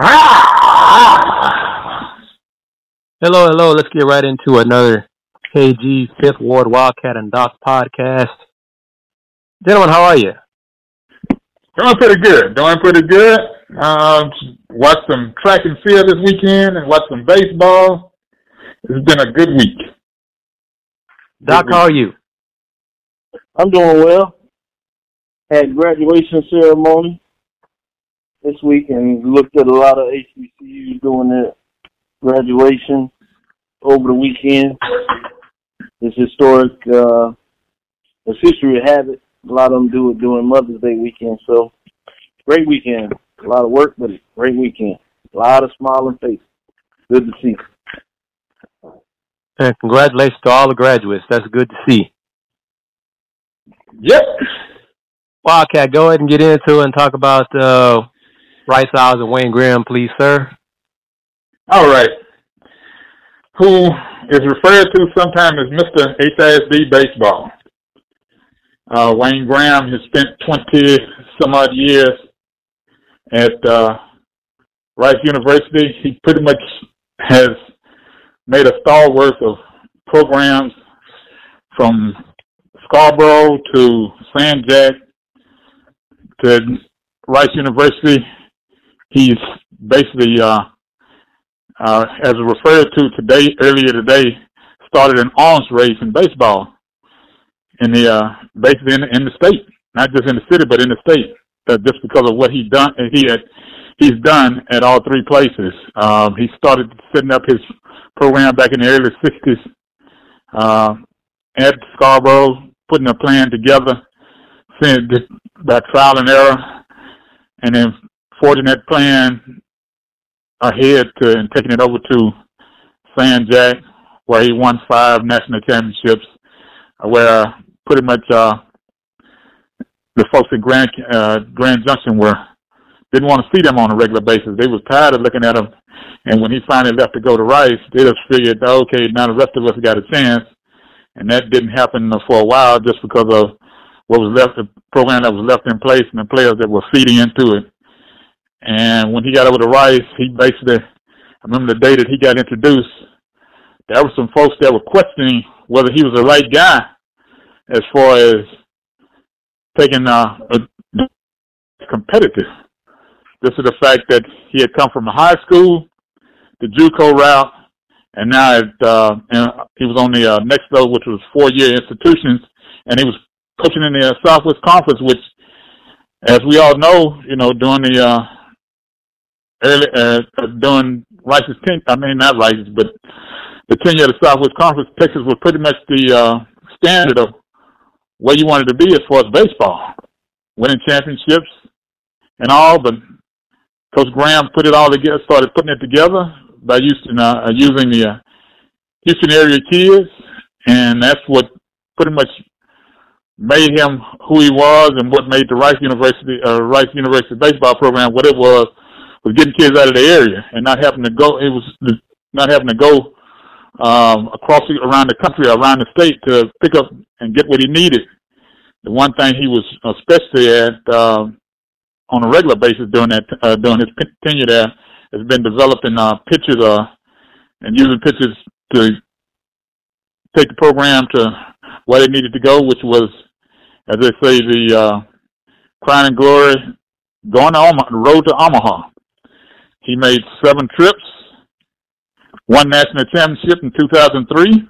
Hello, hello. Let's get right into another KG Fifth Ward Wildcat and Docs podcast. Gentlemen, how are you? Doing pretty good. Doing pretty good. Um, watched some track and field this weekend and watched some baseball. It's been a good week. Doc, how are you? I'm doing well. Had graduation ceremony this week and looked at a lot of HBCUs doing their graduation over the weekend. It's historic. Uh, as history would have it, a lot of them do it during Mother's Day weekend. So, great weekend. A lot of work, but a great weekend. A lot of smiling faces. Good to see. And congratulations to all the graduates. That's good to see. Yep. Wildcat, go ahead and get into it and talk about uh, Rice Owls and Wayne Graham, please, sir. All right. Who is referred to sometimes as Mr. HISD Baseball. Uh, Wayne Graham has spent 20 some odd years at uh, Rice University. He pretty much has made a stalwart of programs from Scarborough to San Jac to Rice University. He's basically, uh, uh, as referred to today, earlier today, started an arms race in baseball in the uh, basically in, in the state, not just in the city, but in the state. Uh, just because of what he done, he had he's done at all three places. Um, he started setting up his program back in the early '60s uh, at Scarborough, putting a plan together, seeing by trial and error, and then forging that plan ahead to and taking it over to San Jac, where he won five national championships, where pretty much uh, the folks at Grand uh, Grand Junction were didn't want to see them on a regular basis. They was tired of looking at him, and when he finally left to go to Rice, they just figured, okay, now the rest of us got a chance, and that didn't happen for a while just because of what was left, the program that was left in place, and the players that were feeding into it. And when he got over to Rice, he basically, I remember the day that he got introduced, there were some folks that were questioning whether he was the right guy as far as taking uh, a competitive. This is the fact that he had come from a high school, the JUCO route, and now it, uh, and he was on the uh, next level, which was four-year institutions, and he was coaching in the Southwest Conference, which, as we all know, you know, during the uh, early uh, during Rice's ten, I mean not Rice's, but the tenure of the Southwest Conference, Texas was pretty much the uh, standard of where you wanted to be as far as baseball, winning championships and all. But Coach Graham put it all together, started putting it together by using uh, using the uh, Houston area kids, and that's what pretty much made him who he was, and what made the Rice University uh, Rice University baseball program what it was was getting kids out of the area and not having to go. It was not having to go um, across the, around the country, around the state to pick up and get what he needed. The one thing he was especially at uh, on a regular basis during that uh, during his tenure there has been developing uh, pitches uh, and using pitches to take the program to where they needed to go, which was, as they say, the uh, crown and glory, going to Omaha, the road to Omaha. He made seven trips, won national championship in 2003,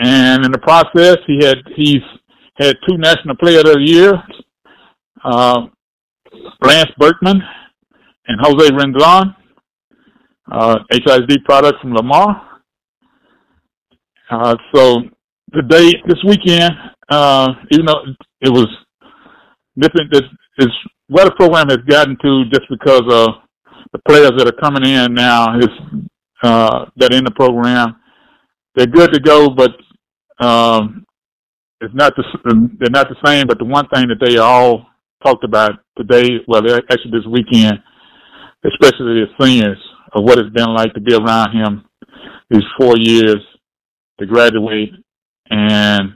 and in the process, he had he's had two national player of the year, uh, Lance Berkman and Jose Rendon, uh, HISD product from Lamar. Uh, so today, this weekend, uh, even though it was different, this is where the program has gotten to just because of the players that are coming in now is uh, that are in the program. They're good to go, but um, it's not the they're not the same. But the one thing that they all talked about today, well, actually this weekend, especially the seniors, of what it's been like to be around him these four years to graduate and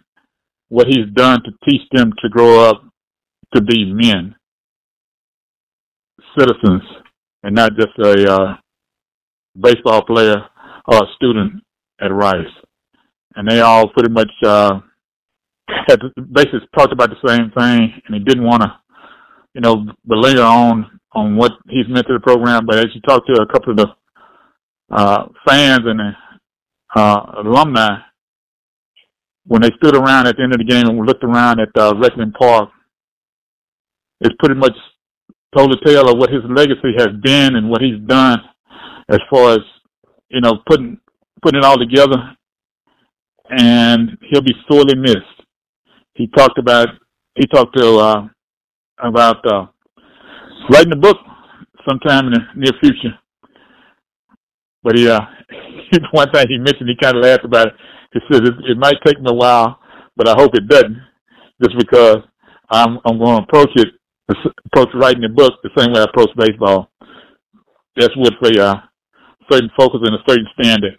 what he's done to teach them to grow up to be men, citizens, and not just a uh, baseball player or a student at Rice. And they all pretty much uh, had basically talked about the same thing, and he didn't want to, you know, belabor on on what he's meant to the program. But as you talk to a couple of the uh, fans and the uh, alumni, when they stood around at the end of the game and looked around at uh, Reckling Park, it's pretty much told the tale of what his legacy has been and what he's done as far as you know putting putting it all together. And he'll be sorely missed. He talked about he talked to uh about uh writing a book sometime in the near future. But he uh one thing he mentioned he kind of laughed about it. He said it, it might take me a while but i hope it doesn't just because i'm i'm going to approach it approach writing a book the same way I approach baseball. That's with a uh, certain focus and a certain standard.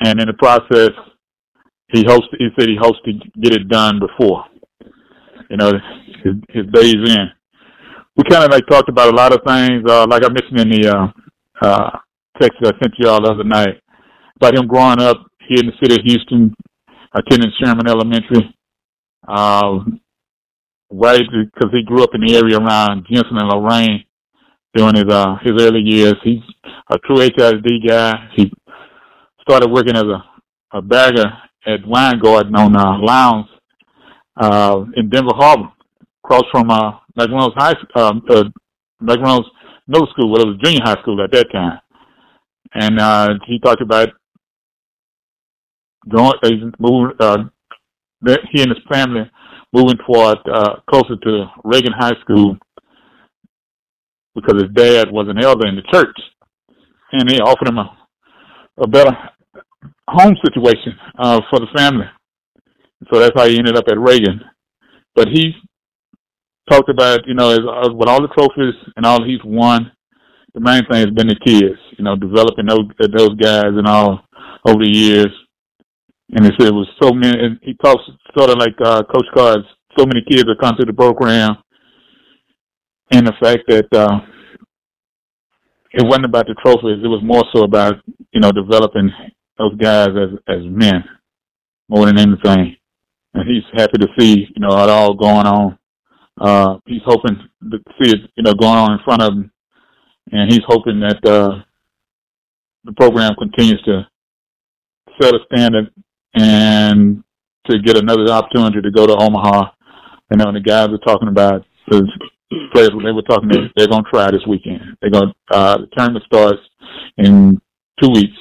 And in the process, he hopes. He said he hopes to get it done before, you know, his, his days in. We kind of like talked about a lot of things, uh, like I mentioned in the uh, uh, text that I sent y'all the other night about him growing up here in the city of Houston, attending Sherman Elementary. Uh, right because he grew up in the area around Jensen and Lorraine during his uh his early years. He's a true HISD guy. He started working as a, a bagger at Weingarten on uh, Lowndes uh, in Denver Harbor, across from uh, McReynolds High um, uh, McReynolds Middle School, well, it was junior high school at that time. And uh, he talked about going, uh, moving, uh, he and his family moving toward uh, closer to Reagan High School because his dad was an elder in the church, and they offered him a, a better home situation uh, for the family. So that's how he ended up at Reagan. But he talked about, you know, as, uh, with all the trophies and all he's won, the main thing has been the kids, you know, developing those those guys and all over the years. And he said it was so many. And he talks sort of like uh, Coach Cards. So many kids have come to the program, and the fact that uh, it wasn't about the trophies. It was more so about you know developing those guys as as men more than anything. And he's happy to see you know it all going on. Uh, he's hoping to see it you know going on in front of him, and he's hoping that uh, the program continues to set a standard and to get another opportunity to go to Omaha. You know, and the guys are talking about the players they were talking they're gonna try this weekend. They're gonna uh the tournament starts in two weeks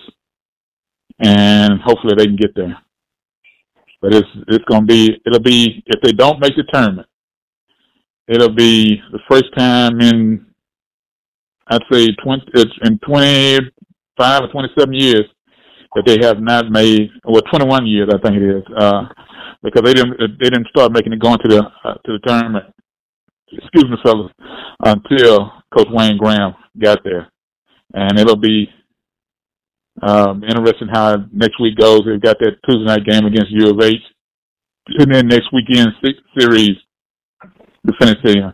and hopefully they can get there. But it's it's gonna be it'll be if they don't make the tournament, it'll be the first time in I'd say twenty it's in twenty five or twenty seven years that they have not made, well, 21 years I think it is, uh, because they didn't they didn't start making it going to the uh, to the tournament. Excuse me, fellas, until Coach Wayne Graham got there, and it'll be um, interesting how next week goes. They've got that Tuesday night game against U of H, and then next weekend series to finish the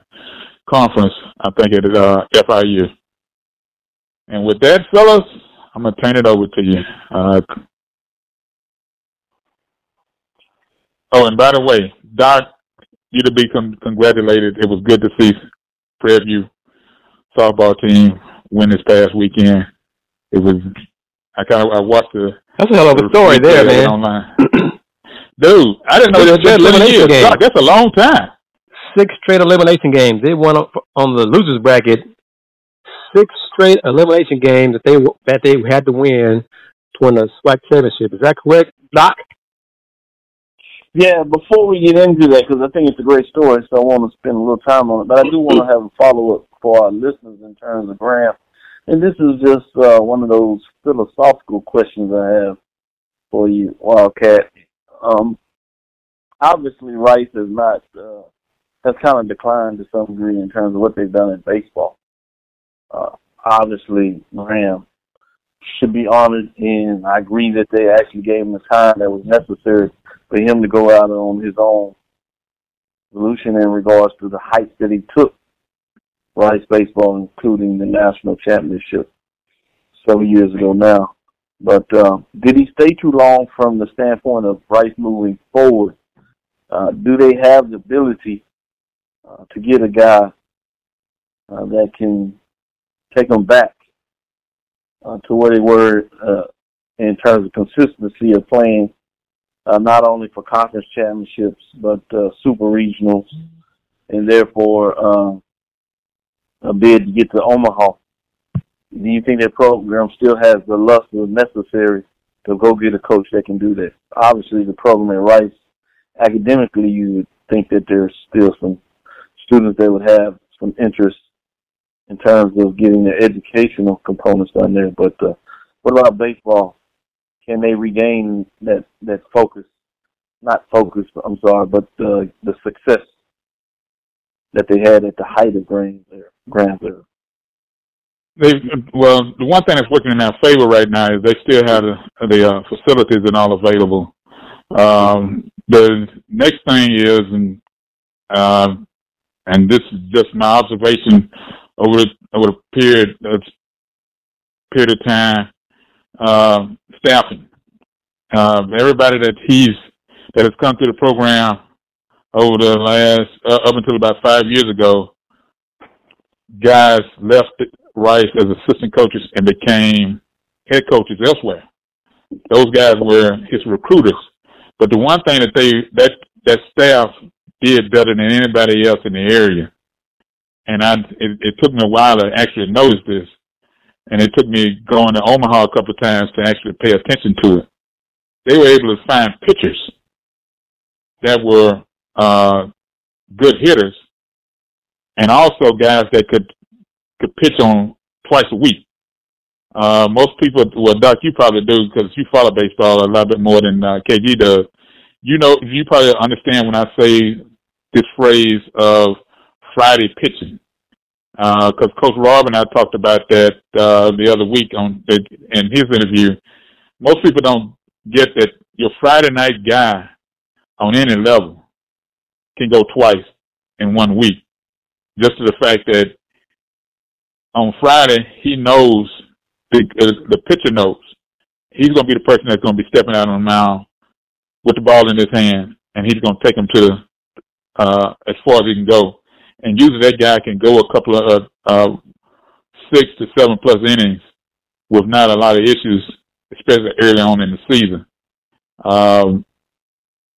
conference. I think at uh, FIU. And with that, fellas, I'm gonna turn it over to you. Uh, oh, and by the way, Doc, you to be con- congratulated. It was good to see Prairie softball team win this past weekend. It was. I kind of I watched the. That's a hell of a story there, man. Online. Dude, I didn't know that, that elimination game. Doc, that's a long time. Six straight elimination games. They won on the losers bracket six straight elimination games that they that they had to win to win the SWAC championship. Is that correct, Doc? Yeah. Before we get into that, because I think it's a great story, so I want to spend a little time on it. But I do want to have a follow up for our listeners in terms of Graham. And this is just uh, one of those philosophical questions I have for you, Wildcat. Um, obviously, Rice has not uh, has kind of declined to some degree in terms of what they've done in baseball uh, obviously Graham should be honored, and I agree that they actually gave him the time that was necessary for him to go out on his own solution in regards to the heights that he took Rice baseball, including the national championship several years ago now. But uh, did he stay too long from the standpoint of Rice moving forward? Uh, do they have the ability uh, to get a guy uh, that can take them back uh, to where they were uh, in terms of consistency of playing uh, not only for conference championships but uh, super regionals, and therefore uh, a bid to get to Omaha. Do you think that program still has the luster necessary to go get a coach that can do that? Obviously, the program at Rice, academically, you would think that there's still some students that would have some interest in terms of getting the educational components done there. But uh, what about baseball? Can they regain that that focus? Not focus, I'm sorry, but uh, the success that they had at the height of there, Graham. They well, the one thing that's working in their favor right now is they still have the, the uh, facilities and all available. Um, the next thing is, and uh, and this is just my observation over over a period of period of time. Uh, staffing. Uh, everybody that he's that has come through the program over the last uh, up until about five years ago, guys left Rice as assistant coaches and became head coaches elsewhere. Those guys were his recruiters. But the one thing that they that that staff did better than anybody else in the area, and I it, it took me a while to actually notice this, and it took me going to Omaha a couple of times to actually pay attention to it. They were able to find pitchers that were uh, good hitters, and also guys that could could pitch on twice a week. Uh, most people, well, Doc, you probably do because you follow baseball a lot bit more than uh, KG does. You know, you probably understand when I say this phrase of Friday pitching, because uh, Coach Rob and I talked about that uh, the other week on in his interview. Most people don't get that your Friday night guy on any level can go twice in one week, just to the fact that on Friday, he knows the uh, the pitcher knows he's going to be the person that's going to be stepping out on the mound with the ball in his hand, and he's going to take him to the uh, as far as he can go. And usually that guy can go a couple of uh, uh, six to seven plus innings with not a lot of issues, especially early on in the season. Um,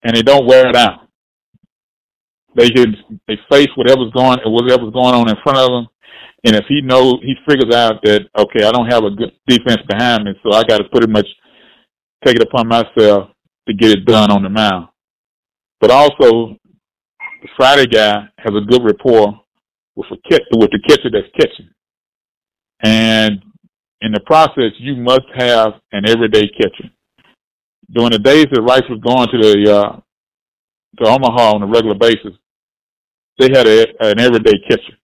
and they don't wear it out. They can they face whatever's going whatever's going on in front of them, and if he knows, he figures out that, okay, I don't have a good defense behind me, so I got to pretty much take it upon myself to get it done on the mound. But also, the Friday guy has a good rapport with, a with the catcher that's catching. And in the process, you must have an everyday catcher. During the days that Rice was going to the uh, to Omaha on a regular basis, they had a, an everyday catcher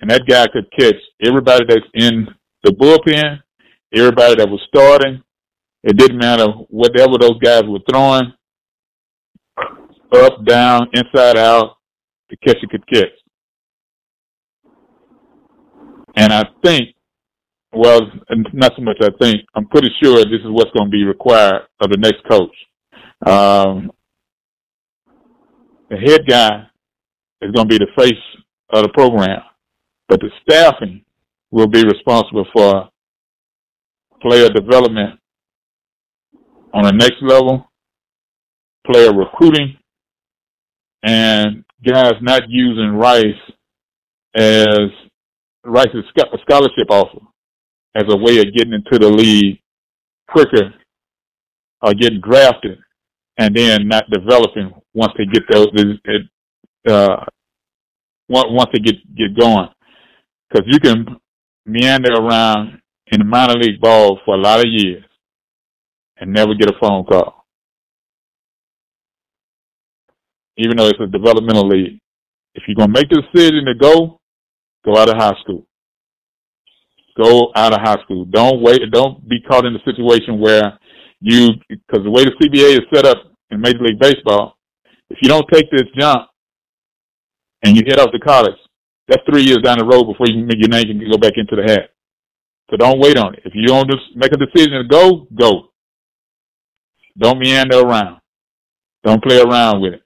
and that guy could catch everybody that's in the bullpen, everybody that was starting. It didn't matter whatever those guys were throwing, up, down, inside out, the catcher could catch. And I think, well, not so much I think, I'm pretty sure this is what's going to be required of the next coach. Um, the head guy is going to be the face of the program. But the staffing will be responsible for player development on the next level, player recruiting, and guys not using Rice as Rice's scholarship offer as a way of getting into the league quicker or getting drafted and then not developing once they get those uh, once they get get going because you can meander around in the minor league ball for a lot of years and never get a phone call. Even though it's a developmental league. If you're going to make the decision to go, go out of high school. Go out of high school. Don't wait. Don't be caught in a situation where you, because the way the CBA is set up in Major League Baseball, if you don't take this jump and you head off to college, that's three years down the road before you can make your name can go back into the hat. So don't wait on it. If you don't just make a decision to go, go. Don't meander around. Don't play around with it.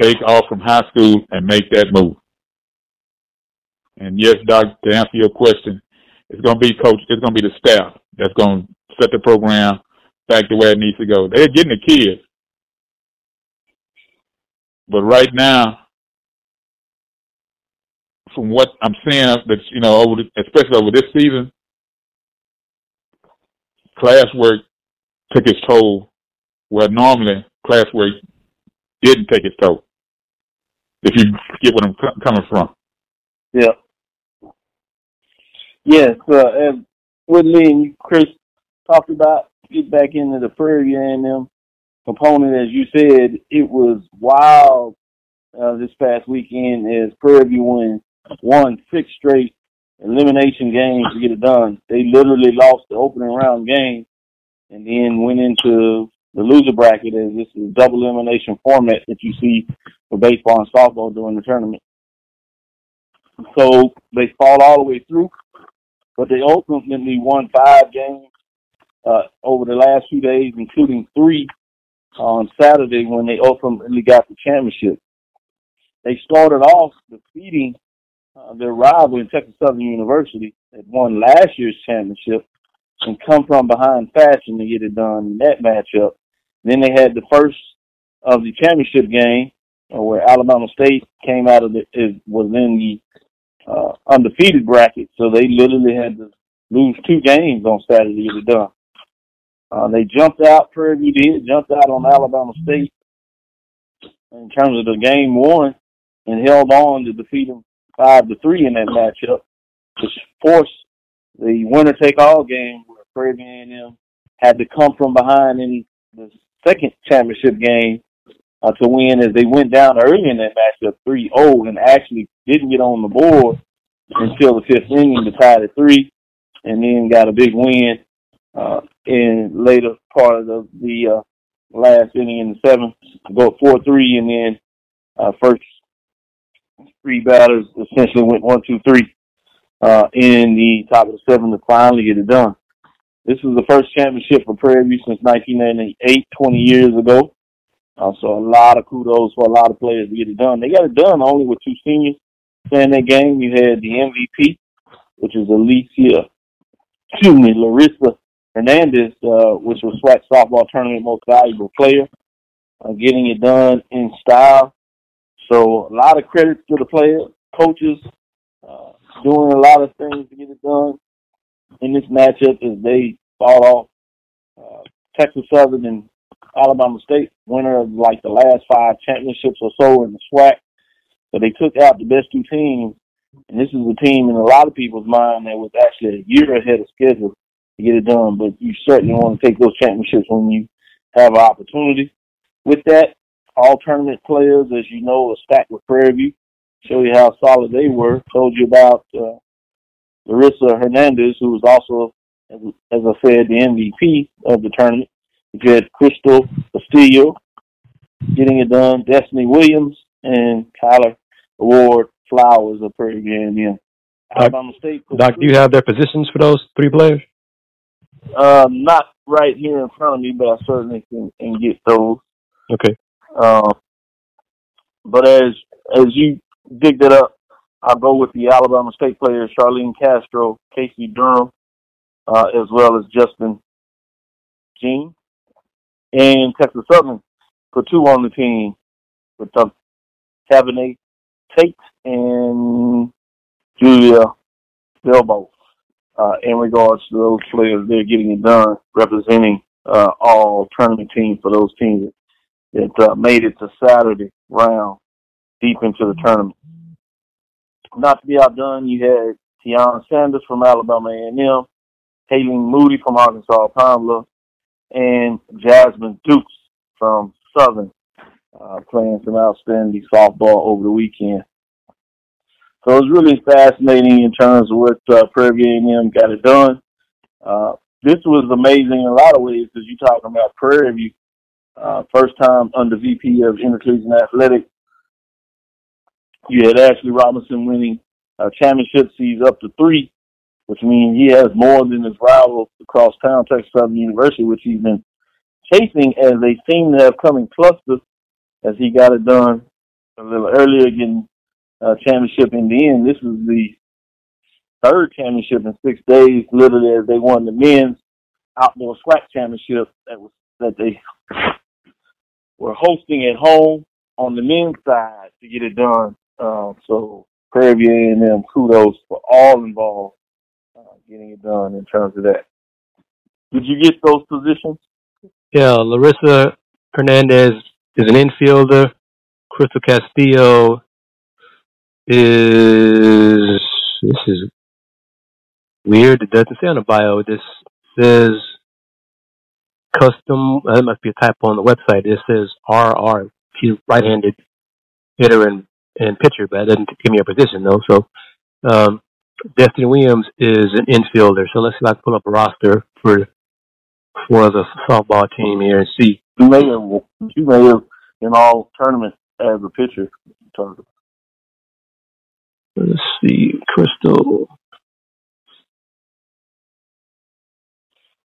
Take off from high school and make that move. And yes, Doc, to answer your question, it's going to be coach. It's going to be the staff that's going to set the program back to where it needs to go. They're getting the kids, but right now, from what I'm seeing, that you know, over the, especially over this season, classwork took its toll where normally classwork didn't take its toll. If you get what I'm coming from. Yeah. Yes, uh, and what Lee and Chris talked about, get back into the Prairie A&M component, as you said, it was wild uh, this past weekend as Prairie View won, won six straight elimination games to get it done. They literally lost the opening round game and then went into the loser bracket is this is double elimination format that you see for baseball and softball during the tournament. So they fall all the way through, but they ultimately won five games uh, over the last few days, including three on Saturday when they ultimately got the championship. They started off defeating uh, their rival in Texas Southern University that won last year's championship and come from behind fashion to get it done in that matchup. Then they had the first of the championship game uh, where Alabama State came out of the, it was in the uh, undefeated bracket, so they literally had to lose two games on Saturday to get it done. Uh, they jumped out, Prairie View did, jumped out on Alabama State in terms of the game one and held on to defeat them five to three in that matchup, which forced the winner take all game where Prairie View A&M had to come from behind in the second championship game uh, to win as they went down early in that matchup 3-0 and actually didn't get on the board until the fifth inning to tie at three and then got a big win uh, in later part of the, the uh, last inning in the seventh go four three and then uh, first three batters essentially went one two three uh, in the top of the seventh to finally get it done. This is the first championship for Prairie View since 1998, 20 years ago. Uh, so a lot of kudos for a lot of players to get it done. They got it done only with two seniors playing that game. You had the MVP, which is Alicia, excuse me, Larissa Hernandez, uh, which was SWAC softball tournament most valuable player, uh, getting it done in style. So a lot of credit to the players, coaches, uh, doing a lot of things to get it done in this matchup as they fought off uh, Texas Southern and Alabama State, winner of like the last five championships or so in the SWAC. So they took out the best two teams, and this is a team in a lot of people's mind that was actually a year ahead of schedule to get it done. But you certainly want to take those championships when you have an opportunity. With that, all tournament players, as you know, are stacked with Prairie View. Show you how solid they were. Told you about uh, Larissa Hernandez, who was also, as, as I said, the MVP of the tournament. You had Crystal Castillo getting it done, Destiny Williams, and Kyler Award Flowers of Prairie View A&M. Alabama State. Doc, do you have their positions for those three players? Um, not right here in front of me, but I certainly can, can get those. Okay. Um, but as as you dig that up, I'll go with the Alabama State players, Charlene Castro, Casey Durham, uh, as well as Justin Jean. And Texas Southern put two on the team with um, Cabernet Tate and Julia Bilbo uh, in regards to those players. They're getting it done, representing uh, all tournament teams for those teams that uh, made it to Saturday round deep into the tournament. Not to be outdone, you had Tiana Sanders from Alabama A&M, Haylene Moody from Arkansas Pine and Jasmine Dukes from Southern, uh, playing some outstanding softball over the weekend. So it was really fascinating in terms of what uh, Prairie A&M got it done. Uh, this was amazing in a lot of ways because you're talking about Prairie View, uh, first time under VP of Intercollegiate Athletics, you had Ashley Robinson winning uh, championships. He's up to three, which means he has more than his rival across town, Texas Southern University, which he's been chasing as they seem to have come in as he got it done a little earlier, getting uh, championship in the end. This is the third championship in six days, literally as they won the men's outdoor SWAC championship that was that they were hosting at home on the men's side to get it done. Um, so Prairie A&M kudos for all involved uh, getting it done in terms of that. Did you get those positions? Yeah, Larissa Hernandez is an infielder. Crystal Castillo is this is weird. It doesn't say on the bio. This says custom. That must be a typo on the website. It says RR. She's right-handed hitter and, and pitcher, but that doesn't give me a position though. So um, Destiny Williams is an infielder. So let's see if I can pull up a roster for for the softball team here and see. You may have you may have in all tournaments as a pitcher. Let's see, Crystal.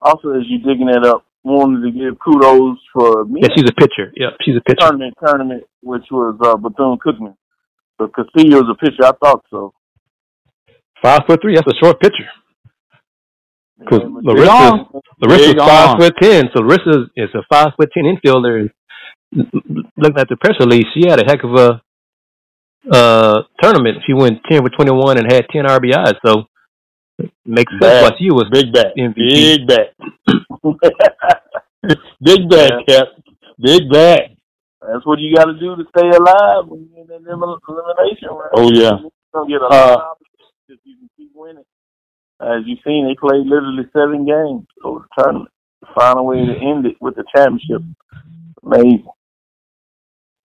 Also, as you digging that up, wanted to give kudos for me. Yeah, she's a pitcher. Yeah, she's a pitcher. Tournament, tournament, which was uh, Bethune Cookman. So Castillo is a pitcher. I thought so. Five foot three. That's a short pitcher. Because Yeah, Larissa, Larissa's Big five arm. foot ten, so Larissa is a five foot ten infielder. Looking at the press release, she had a heck of a uh tournament. She went ten for twenty one and had ten RBIs. So it makes sense Bad. why she was Big bat. MVP. Big bat. Big bat, Cap. Big bat. That's what you got to do to stay alive when you're in that elim- elimination round. Oh, yeah. You're gonna get a Uh, lot of if you can keep winning. As you've seen, they played literally seven games over the tournament. Find a way to end it with the championship. Amazing.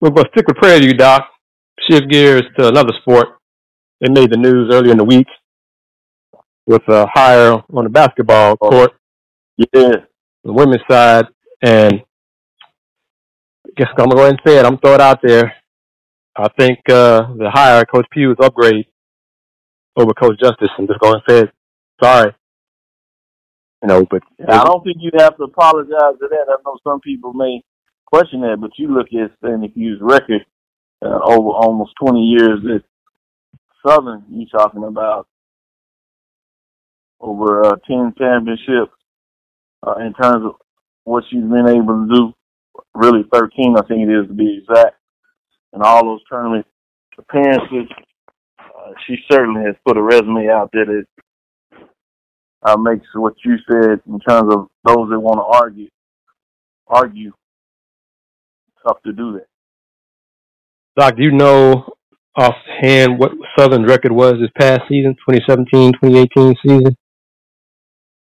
We're going to stick with Prairie View, Doc. Shift gears to another sport. They made the news earlier in the week with a hire on the basketball court, Yeah. the women's side, and I guess I'm going to go ahead and say it. I'm throw it out there. I think uh, the hire, Coach Pugh's upgrade over Coach Justice, I'm just going to say it. Sorry. You know, but I don't think you'd have to apologize for that. I know some people may question that, but you look at Sandy Pugh's record uh, over almost 20 years at Southern. You're talking about over uh, 10 championships uh, in terms of what she's been able to do. Really, 13, I think it is to be exact. And all those tournament appearances, uh, she certainly has put a resume out there that uh, makes what you said in terms of those that want to argue, argue, tough to do that. Doc, do you know offhand what Southern's record was this past season, 2017, 2018 season?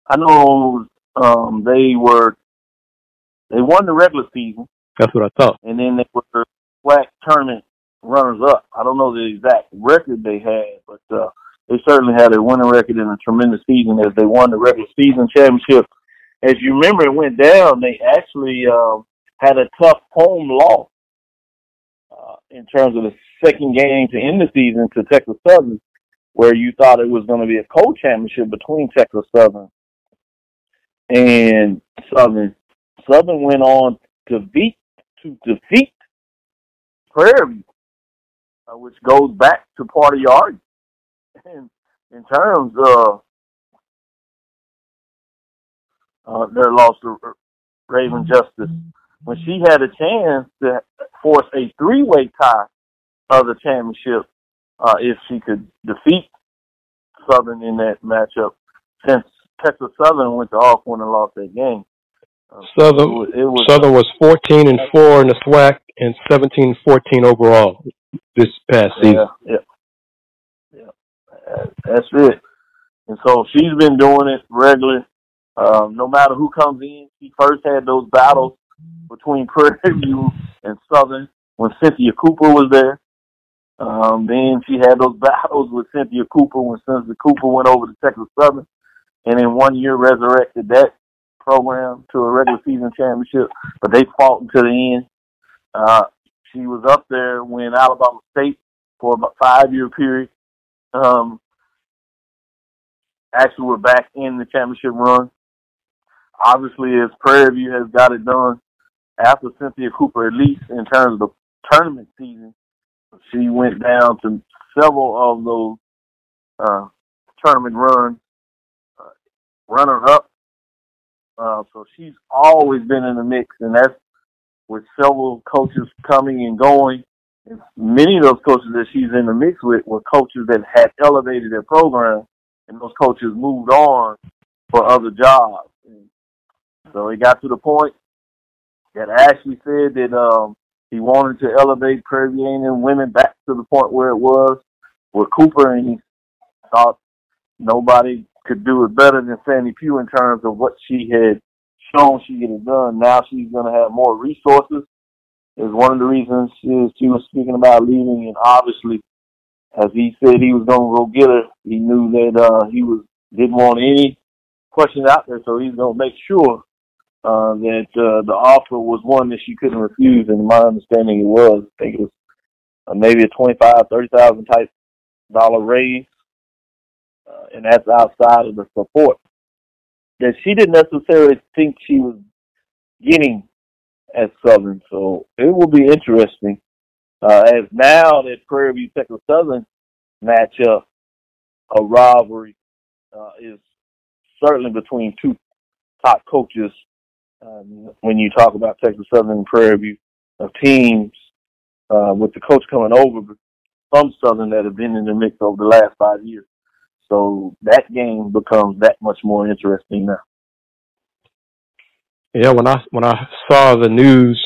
I know um, they were they won the regular season, That's what I thought. and then they were flat tournament runners up. I don't know the exact record they had, but uh, they certainly had a winning record and a tremendous season as they won the regular season championship. As you remember, it went down. They actually um, had a tough home loss uh, in terms of the second game to end the season to Texas Southern, where you thought it was going to be a co-championship between Texas Southern and Southern. Southern went on to beat to defeat Prairie, View, uh, which goes back to part of your argument. And in terms of uh, their loss to Raven Justice, when she had a chance to force a three-way tie of the championship uh, if she could defeat Southern in that matchup, since Texas Southern went to Alcorn and lost that game. Southern it was, Southern was 14 and 4 in the SWAC and 17 14 overall this past season. Yeah, yeah, yeah. That's it. And so she's been doing it regularly. Um, no matter who comes in, she first had those battles between Prairie View and Southern when Cynthia Cooper was there. Um, then she had those battles with Cynthia Cooper when Cynthia Cooper went over to Texas Southern, and in one year resurrected that program to a regular season championship. But they fought until the end. Uh, she was up there when Alabama State for about five year period. Um, actually, we're back in the championship run. Obviously, as Prairie View has got it done after Cynthia Cooper, at least in terms of the tournament season, she went down to several of those uh, tournament runs, uh, runner up. Uh, so she's always been in the mix, and that's with several coaches coming and going. And many of those coaches that she's in the mix with were coaches that had elevated their program, and those coaches moved on for other jobs. And so it got to the point that Ashley said that um, he wanted to elevate Prairie A&M women back to the point where it was with Cooper, and he thought nobody could do it better than Sandy Pugh in terms of what she had shown she get it done. Now she's going to have more resources. Is one of the reasons she, she was speaking about leaving, and obviously, as he said he was going to go get her, he knew that uh, he was didn't want any questions out there, so he's going to make sure uh, that uh, the offer was one that she couldn't refuse. And my understanding, it was. I think it was uh, maybe a twenty-five, thirty thousand type dollar raise, uh, and that's outside of the support that she didn't necessarily think she was getting at Southern. So it will be interesting. Uh, as now that Prairie View Texas Southern matchup, a rivalry uh, is certainly between two top coaches. Um, when you talk about Texas Southern and Prairie View of teams, uh, with the coach coming over from Southern that have been in the mix over the last five years. So that game becomes that much more interesting now. Yeah, when I when I saw the news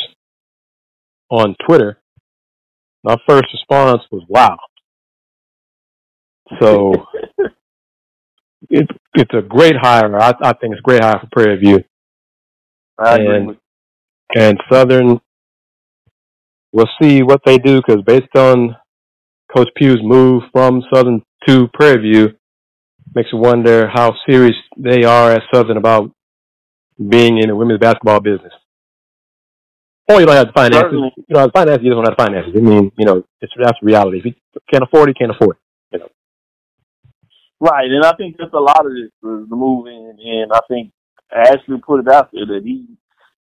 on Twitter, my first response was "Wow." So it's it's a great hire. I, I think it's a great hire for Prairie View. I and, and Southern, we'll see what they do because based on Coach Pugh's move from Southern to Prairie View, makes you wonder how serious they are at Southern about being in the women's basketball business. Or you don't have the finances. Certainly. You don't have the finances. You don't have the finances. I mean, you know, it's that's reality. If you can't afford it, you can't afford it. You know. Right, and I think that's a lot of this is the move in, and I think Ashley put it out there that he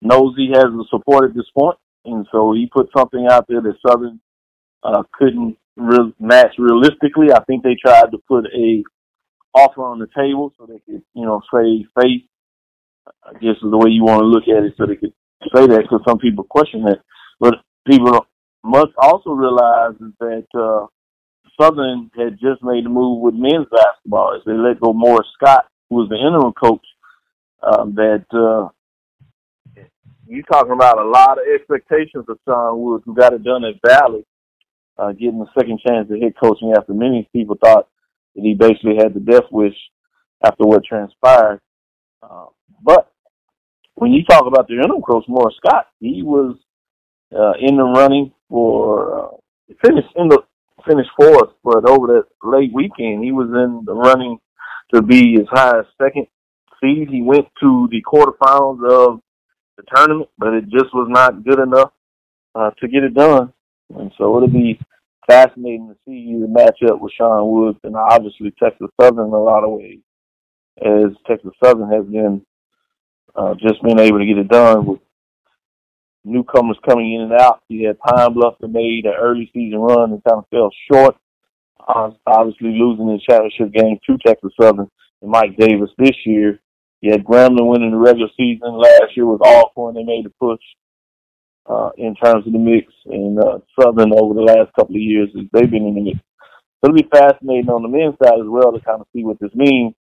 knows he has the support at this point, and so he put something out there that Southern uh, couldn't re- match realistically. I think they tried to put a offer on the table so they could, you know, save face. I guess is the way you want to look at it, so they could say that because some people question that. But people must also realize that uh, Southern had just made a move with men's basketball as they let go Morris Scott, who was the interim coach. Um, that uh, you talking about a lot of expectations of Sean Woods, who got it done at Valley, uh, getting a second chance at head coaching after many people thought that he basically had the death wish after what transpired. Uh, but when you talk about the interim coach, Morris Scott, he was uh, in the running for uh, finished in the finished fourth, but over that late weekend, he was in the running to be as high as second seed. He went to the quarterfinals of the tournament, but it just was not good enough uh, to get it done. And so it'll be fascinating to see you match up with Sean Woods and obviously Texas Southern in a lot of ways, as Texas Southern has been uh, just been able to get it done with newcomers coming in and out. You had Pine Bluff that made an early season run and kind of fell short, uh, obviously losing the championship game to Texas Southern and Mike Davis this year. You had Grambling winning the regular season. Last year was Alcorn. They made a push uh, in terms of the mix, and uh, Southern over the last couple of years they've been in the mix. So it'll be fascinating on the men's side as well to kind of see what this means.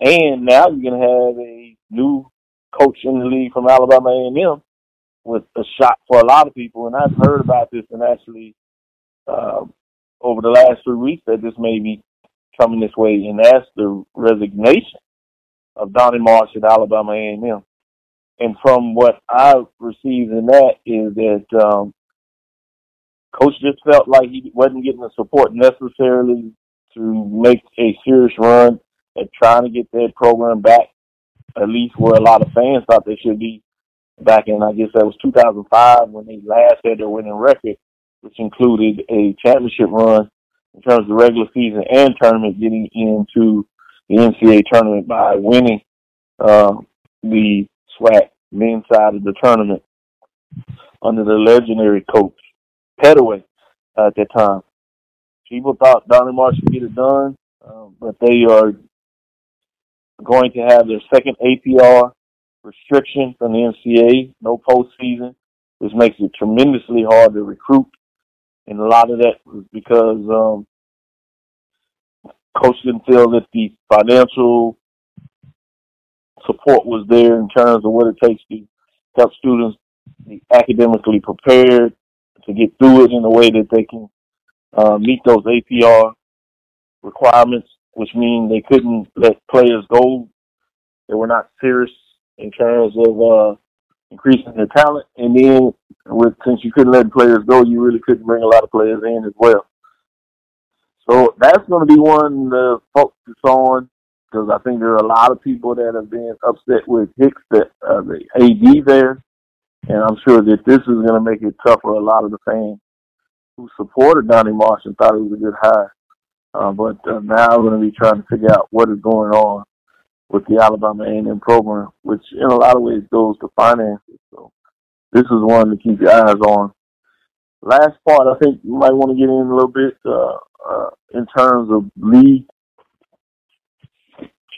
And now you're going to have a new coach in the league from Alabama A&M with a shot for a lot of people. And I've heard about this and actually uh, over the last three weeks that this may be coming this way, and that's the resignation of Donnie Marsh at Alabama A&M and from what I've received in that is that um, coach just felt like he wasn't getting the support necessarily to make a serious run at trying to get that program back, at least where a lot of fans thought they should be back in, I guess that was 2005 when they last had their winning record, which included a championship run in terms of the regular season and tournament, getting into the NCAA tournament by winning uh, the SWAC men's side of the tournament under the legendary coach Pettaway at that time. People thought Donnie Marsh would get it done, um, but they are going to have their second APR restriction from the NCAA, no postseason, which makes it tremendously hard to recruit. And a lot of that was because um, coach didn't feel that the financial support was there in terms of what it takes to help students be academically prepared to get through it in a way that they can uh, meet those APR requirements, which mean they couldn't let players go. They were not serious in terms of uh, increasing their talent. And then, with since you couldn't let players go, you really couldn't bring a lot of players in as well. So that's going to be one to focus on because I think there are a lot of people that have been upset with Hicks, uh, the AD there, and I'm sure that this is going to make it tough for a lot of the fans who supported Donnie Marsh and thought it was a good hire. Uh, but uh, now we're going to be trying to figure out what is going on with the Alabama A&M program, which in a lot of ways goes to finances. So this is one to keep your eyes on. Last part, I think you might want to get in a little bit uh, uh, in terms of league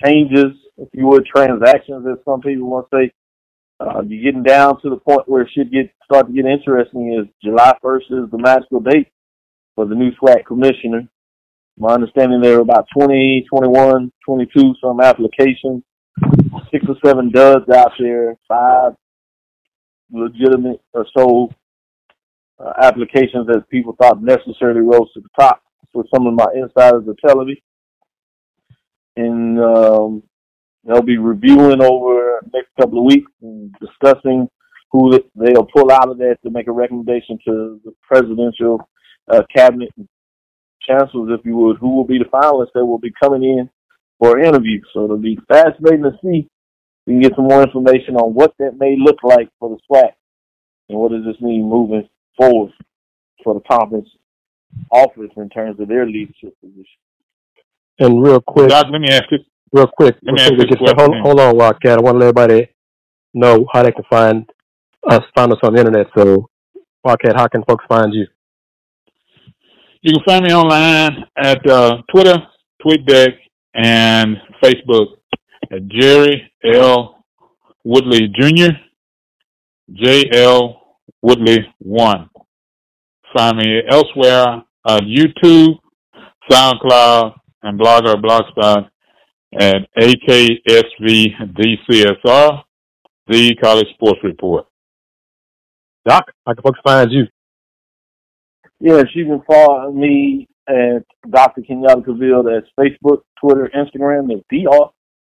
changes, if you would, transactions, as some people want to say. Uh, you're getting down to the point where it should get start to get interesting. Is July 1st is the magical date for the new SWAC commissioner. My understanding there are about 20, 21, 22 some applications, six or seven duds out there, five legitimate or so uh, applications that people thought necessarily rose to the top. So some of my insiders are telling me and um, they'll be reviewing over the next couple of weeks and discussing who they'll pull out of that to make a recommendation to the presidential uh, cabinet chancellors, if you would, who will be the finalists that will be coming in for an interview. So it'll be fascinating to see. We can get some more information on what that may look like for the SWAC and what does this mean moving forward for the conference office in terms of their leadership position. And real quick, Doc, let me ask you. real quick, Let me ask you a just, hold, hold on, Wildcat. I want to let everybody know how they can find us, find us on the internet. So, Wildcat, how can folks find you? You can find me online at uh, Twitter, TweetDeck, and Facebook at Jerry L. Woodley Jr. J. L. Woodley 1. Find me elsewhere on YouTube, SoundCloud, and Blogger Blogspot at AKSVDCSR, the College Sports Report. Doc, how can folks find you? Yes, you can follow me at Dr. Kenyatta Cavil. That's Facebook, Twitter, Instagram. That's D-R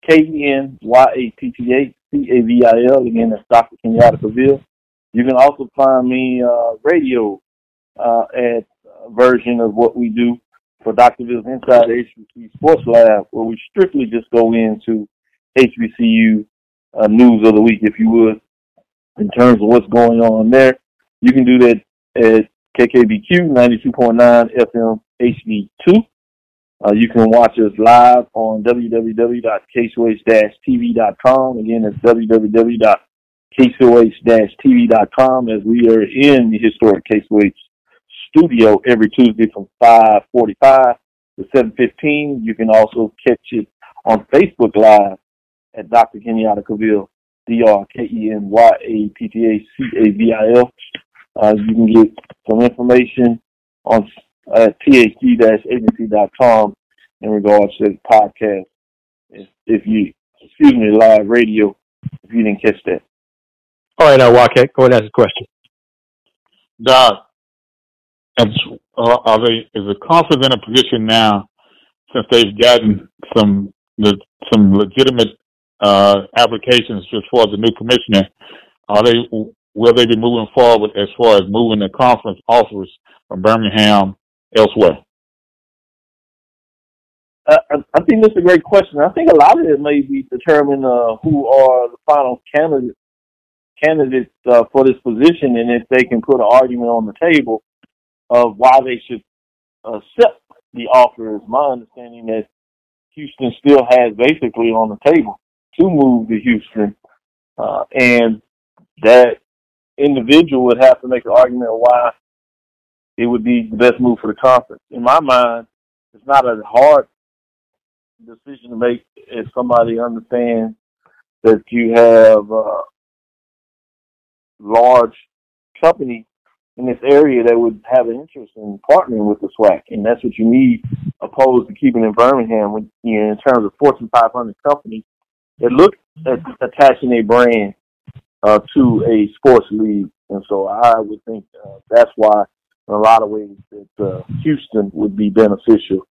K-E-N-Y-A-T-T-A C-A-V-I-L. Again, that's Dr. Kenyatta Cavil. You can also find me uh, radio uh, at a version of what we do for Dr. Ville's Inside HBCU Sports Lab, where we strictly just go into HBCU uh, news of the week, if you would, in terms of what's going on there. You can do that at KKBQ 92.9 FM HD2. Uh, you can watch us live on www.kcoh-tv.com. Again, it's www.kcoh-tv.com as we are in the historic KCOH studio every Tuesday from 545 to 715. You can also catch it on Facebook Live at Dr. Kenyatta Cavil, D-R-K-E-N-Y-A-T-T-A-C-A-V-I-L. Uh, you can get some information on at phd-agency.com in regards to the podcast. If, if you, excuse me, live radio, if you didn't catch that. All right, now, Wildcat, go ahead and ask a question. Doc, and uh, are they is the conference in a position now since they've gotten some some legitimate uh, applications as far as the new commissioner? Are they will they be moving forward as far as moving the conference offers from Birmingham elsewhere? Uh, I I think that's a great question. I think a lot of it may be determine uh, who are the final candidates candidates uh, for this position, and if they can put an argument on the table of why they should accept the offer. is my understanding that Houston still has basically on the table to move to Houston, uh, and that individual would have to make an argument why it would be the best move for the conference. In my mind, it's not a hard decision to make if somebody understands that you have a large company in this area that would have an interest in partnering with the SWAC, and that's what you need, opposed to keeping in Birmingham. When, you know, in terms of Fortune 500 companies that look at attaching a brand uh, to a sports league, and so I would think uh, that's why, in a lot of ways, that uh, Houston would be beneficial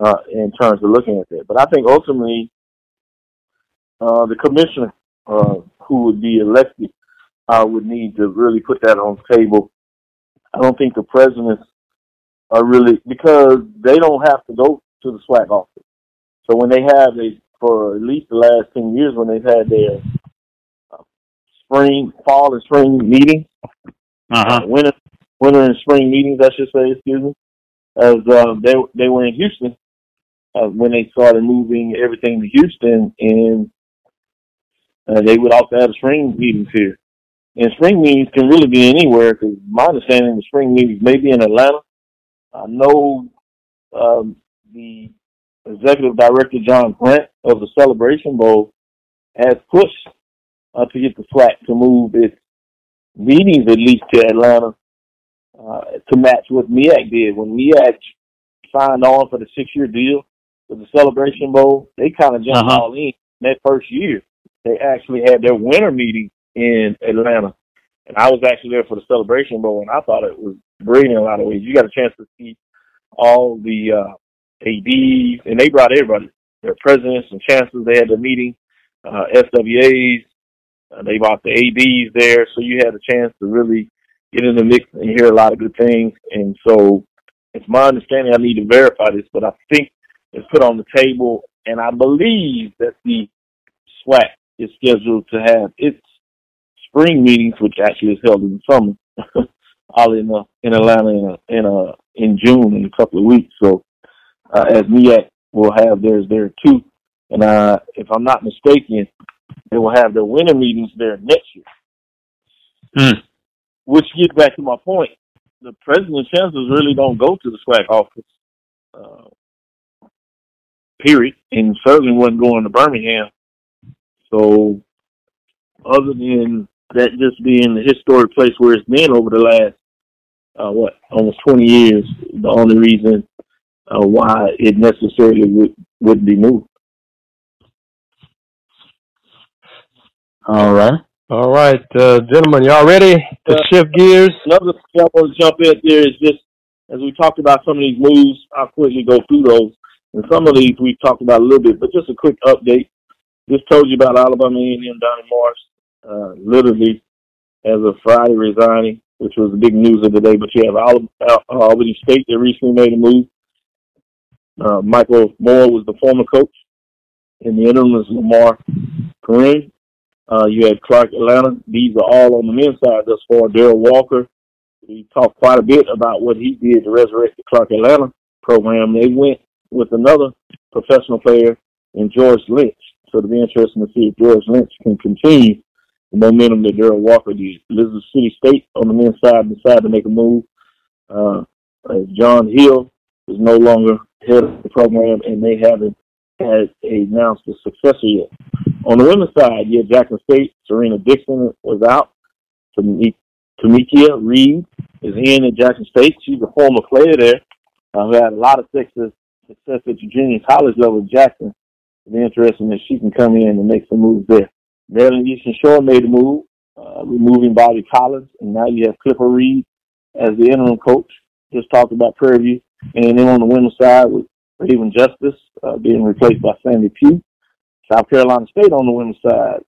uh, in terms of looking at that. But I think ultimately, uh, the commissioner uh, who would be elected uh, would need to really put that on the table. I don't think the presidents are really because they don't have to go to the SWAC office. So when they have a for at least the last ten years when they've had their uh, spring, fall, and spring meetings, Uh-huh. uh, winter, winter and spring meetings, I should say, excuse me, as uh, they they were in Houston uh, when they started moving everything to Houston, and uh, they would also have spring meetings here. And spring meetings can really be anywhere because my understanding the spring meetings may be in Atlanta. I know um, the executive director John Grant of the Celebration Bowl has pushed uh, to get the SWAC to move its meetings at least to Atlanta uh, to match what MEAC did. When MEAC signed on for the six-year deal with the Celebration Bowl, they kind of jumped Uh-huh. all in that first year. They actually had their winter meeting in Atlanta. And I was actually there for the Celebration Bowl, and I thought it was brilliant in a lot of ways. You got a chance to see all the uh, ADs, and they brought everybody, their presidents and chancellors. They had the meeting, uh, SWAs. Uh, they brought the ADs there, so you had a chance to really get in the mix and hear a lot of good things. And so it's my understanding, I need to verify this, but I think it's put on the table, and I believe that the SWAC is scheduled to have its spring meetings, which actually is held in the summer, all in uh, in Atlanta in uh, in, uh, in June in a couple of weeks. So uh, as MEAC will have theirs there too, and uh, if I'm not mistaken, they will have their winter meetings there next year. Hmm. Which gets back to my point: the president and chancellors really don't go to the SWAC office. Uh, period, and certainly wasn't going to Birmingham. So, other than that, just being the historic place where it's been over the last uh, what almost 20 years, the only reason uh, why it necessarily would would be moved. All right. All right, uh, gentlemen, y'all ready to Uh, shift gears? Another thing I want to jump in there is just as we talked about some of these moves, I'll quickly go through those. And some of these we've talked about a little bit, but just a quick update. Just told you about Alabama A&M Donnie Morris, uh, literally as of Friday resigning, which was the big news of the day. But you have Al- Al- Albany State that recently made a move. Uh, Michael Moore was the former coach, and the interim is Lamar Kareem. Uh, you had Clark Atlanta. These are all on the men's side thus far. Daryl Walker. We talked quite a bit about what he did to resurrect the Clark Atlanta program. They went with another professional player in George Lynch. So it'll be interesting to see if George Lynch can continue the momentum that Daryl Walker did. Elizabeth City State on the men's side decided to make a move. Uh, John Hill is no longer head of the program, and they haven't had announced a successor yet. On the women's side, yeah, Jackson State, Surina Dixon was out. Tamik- Tomekia Reed is in at Jackson State. She's a former player there uh, had a lot of success, success at the junior college level at Jackson. Be interesting if she can come in and make some moves there. Maryland Eastern Shore made a move, uh, removing Bobby Collins, and now you have Clipper Reed as the interim coach. Just talked about Prairie View. And then on the women's side with Raven Justice uh, being replaced by Sandy Pugh. South Carolina State on the women's side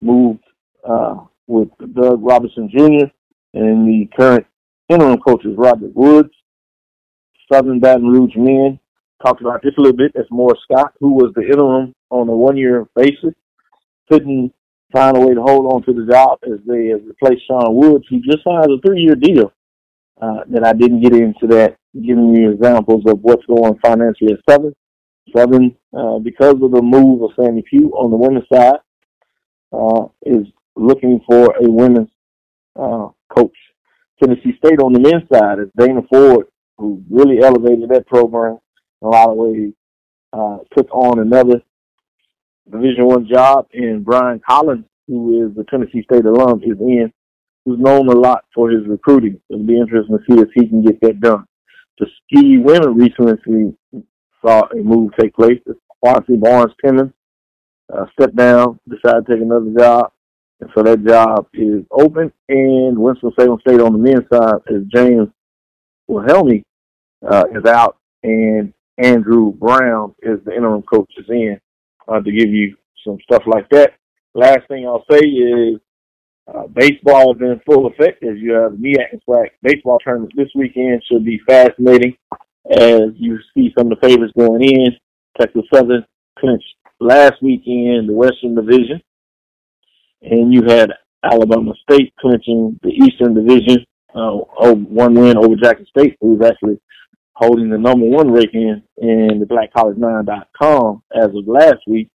moved uh, with Doug Robinson Jr. and the current interim coach is Robert Woods. Southern Baton Rouge men talked about this a little bit. That's Morris Scott, who was the interim on a one-year basis, couldn't find a way to hold on to the job as they replaced Sean Woods, who just signed a three-year deal. Uh, that I didn't get into that giving you examples of what's going financially at Southern. Southern, uh, because of the move of Sandy Pugh on the women's side, uh, is looking for a women's uh, coach. Tennessee State on the men's side is Dana Ford, who really elevated that program in a lot of ways, uh, took on another Division One job, and Brian Collins, who is the Tennessee State alum, is in, who's known a lot for his recruiting. It'll be interesting to see if he can get that done. The ski women recently saw a move take place. Marcy Barnes Timmons uh, stepped down, decided to take another job. And so that job is open. And Winston-Salem State on the men's side is James Wilhelmi uh, is out, and Andrew Brown is the interim coach is in uh, to give you some stuff like that. Last thing I'll say is uh, baseball is in full effect as you have the and baseball tournament this weekend should be fascinating as you see some of the favorites going in. Texas Southern clinched last weekend the Western Division, and you had Alabama State clinching the Eastern Division, uh, one win over Jackson State, who's actually holding the number one ranking in the BlackCollege9.com as of last week.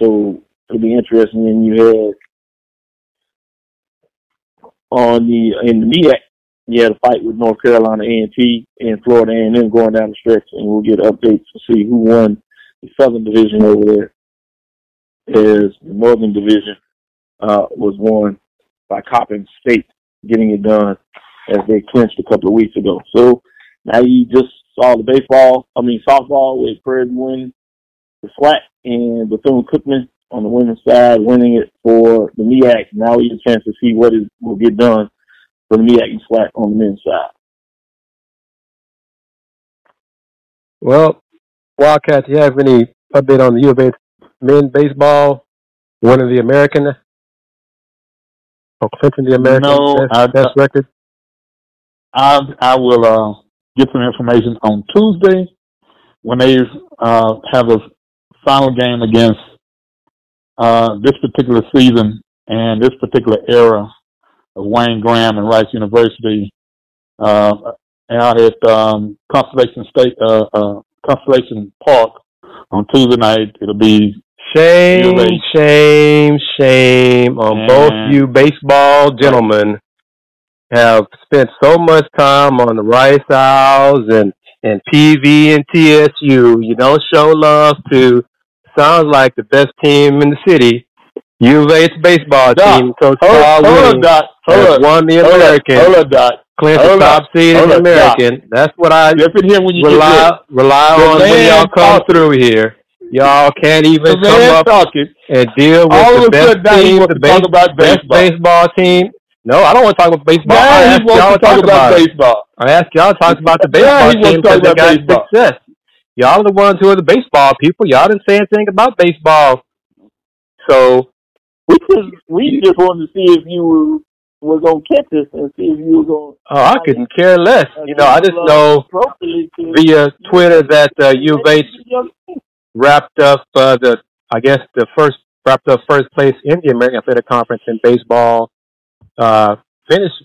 So it'll be interesting. And you had on the in the MEAC, you had a fight with North Carolina A&T and Florida A&M going down the stretch, and we'll get updates to see who won the Southern Division over there. As the Northern Division uh, was won by Coppin State, getting it done as they clinched a couple of weeks ago. So now you just saw the baseball, I mean softball with Prairie win the SWAC and Bethune Cookman on the women's side winning it for the MEAC. Now we get a chance to see what is will get done for the MEAC and SWAC on the men's side. Well, Wildcats, you have any update on the U of A men baseball winning the American or Clinton the American no, best, I, best record? I I will uh, get some information on Tuesday when they uh, have a final game against uh, this particular season and this particular era of Wayne Graham and Rice University uh, out at um, Constellation State, uh, uh, Constellation Park on Tuesday night. It'll be shame, shame, shame on and both you baseball gentlemen. Have spent so much time on the Rice Owls and and PV and TSU. You don't show love to sounds like the best team in the city. U of A's baseball Doc, team, Coach Carl Williams, has won the American. Hold on, Doc. Clinched the top seed in the American. Doc. That's what I here when you rely, rely on when y'all come talking. through here. Y'all can't even come up talking. and deal with All the best team, the base, about best baseball team. No, I don't want to talk about baseball. Yeah, I asked y'all to talk, talk about, about baseball. I asked y'all to talk about the baseball team because they got baseball. success. Y'all are the ones who are the baseball people. Y'all didn't say anything about baseball. So we just we just wanted to see if you were were gonna catch us and see if you were gonna. Oh, I couldn't care less. You know, I just know via Twitter that uh, U of H wrapped up uh, the I guess the first wrapped up first place in the American Athletic Conference in baseball. Uh, finished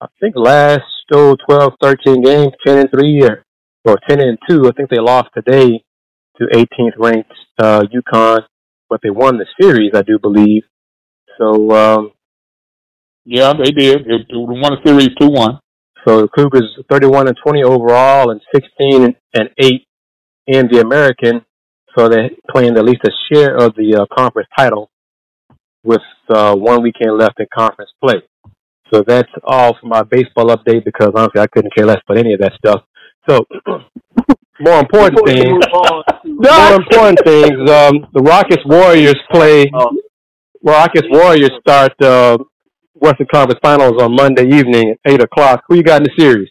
I think last oh, 12, 13 games, ten and three year or 10 and 2. I think they lost today to 18th ranked uh, UConn, but they won the series, I do believe. So, um, yeah, they did. They won the series 2 1. So the Cougars 31 and 20 overall and 16 and 8 in the American. So they claimed at least a share of the uh, conference title with uh, one weekend left in conference play. So that's all for my baseball update because honestly I couldn't care less about any of that stuff. So, more important things. more important things. Um, the Rockets Warriors play. Oh. Rockets Warriors start uh, Western Conference Finals on Monday evening at eight o'clock. Who you got in the series?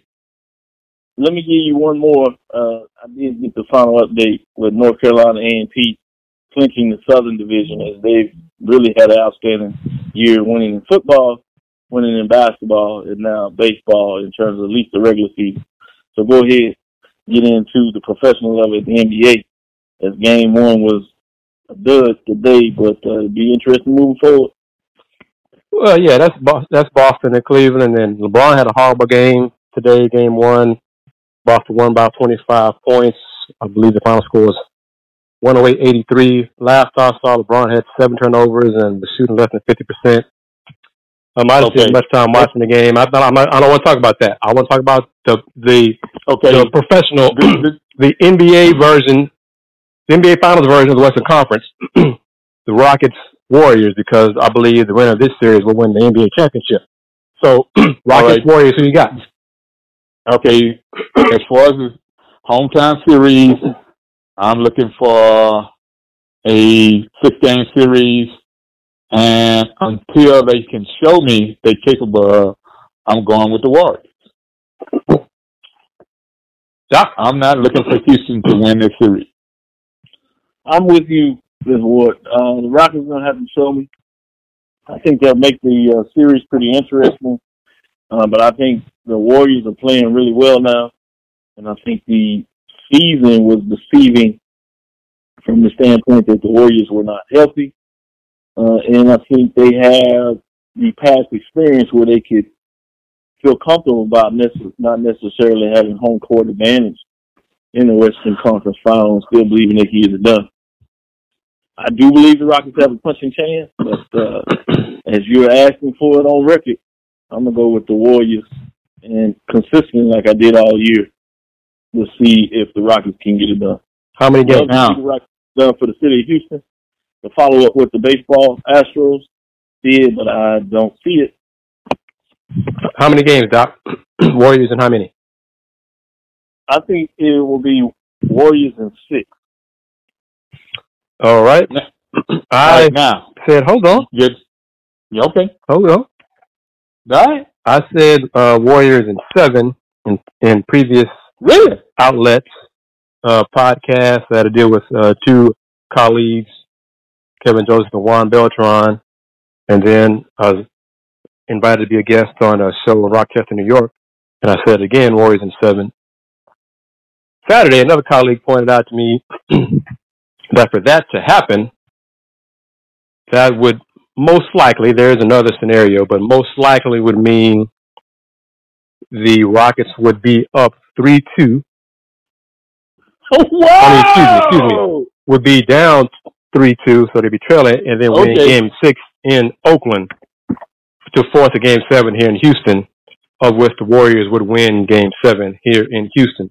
Let me give you one more. Uh, I did get the final update with North Carolina A&T clinching the Southern Division as they've really had an outstanding year winning in football, winning in basketball, and now baseball in terms of at least the regular season. So go ahead, get into the professional level at the NBA. As game one was a dud today, but uh, be interesting moving forward. Well, yeah, that's that's Boston and Cleveland, and then LeBron had a horrible game. today, game one. Boston won by 25 points. I believe the final score was 108-83. Last I saw, LeBron had seven turnovers and was shooting less than 50%. Um, I didn't Okay. spend much time watching the game. I, I'm I don't want to talk about that. I want to talk about the the, Okay. the professional, the NBA version, the NBA Finals version of the Western Conference, the Rockets Warriors, because I believe the winner of this series will win the NBA championship. So, Rockets right. Warriors, who you got? Okay, as far as the hometown series, I'm looking for a six game series, and until they can show me they're capable of, I'm going with the Warriors. Doc? I'm not looking for Houston to win this series. I'm with you, Ms. Ward. Uh, the Rockets are gonna have to show me. I think they'll make the uh, series pretty interesting. Uh, but I think the Warriors are playing really well now, and I think the season was deceiving from the standpoint that the Warriors were not healthy, uh, and I think they have the past experience where they could feel comfortable about nece- not necessarily having home court advantage in the Western Conference Final and still believing they can get it done. I do believe the Rockets have a punching chance, but uh, as you're asking for it on record, I'm gonna go with the Warriors and consistently, like I did all year, we'll see if the Rockets can get it done. How many games? now. the Rockets done for the city of Houston. The follow up with the baseball Astros did, but I don't see it. How many games, Doc? Warriors and how many? I think it will be Warriors and six. All right. All I right, now, said, hold on, you you okay? hold on. All right, I said uh, Warriors and seven in, in previous really? Outlets, uh, podcasts that I deal with uh, two colleagues, Kevin Joseph and Juan Beltran, and then I was invited to be a guest on a show in Rochester, New York, and I said again, Warriors in seven. Saturday, another colleague pointed out to me that for that to happen, that would most likely, there's another scenario, but most likely would mean the Rockets would be up 3-2 Wow! excuse me, excuse me. would be down three two, so they'd be trailing, and then win Okay. game six in Oakland to force a game seven here in Houston, of which the Warriors would win game seven here in Houston.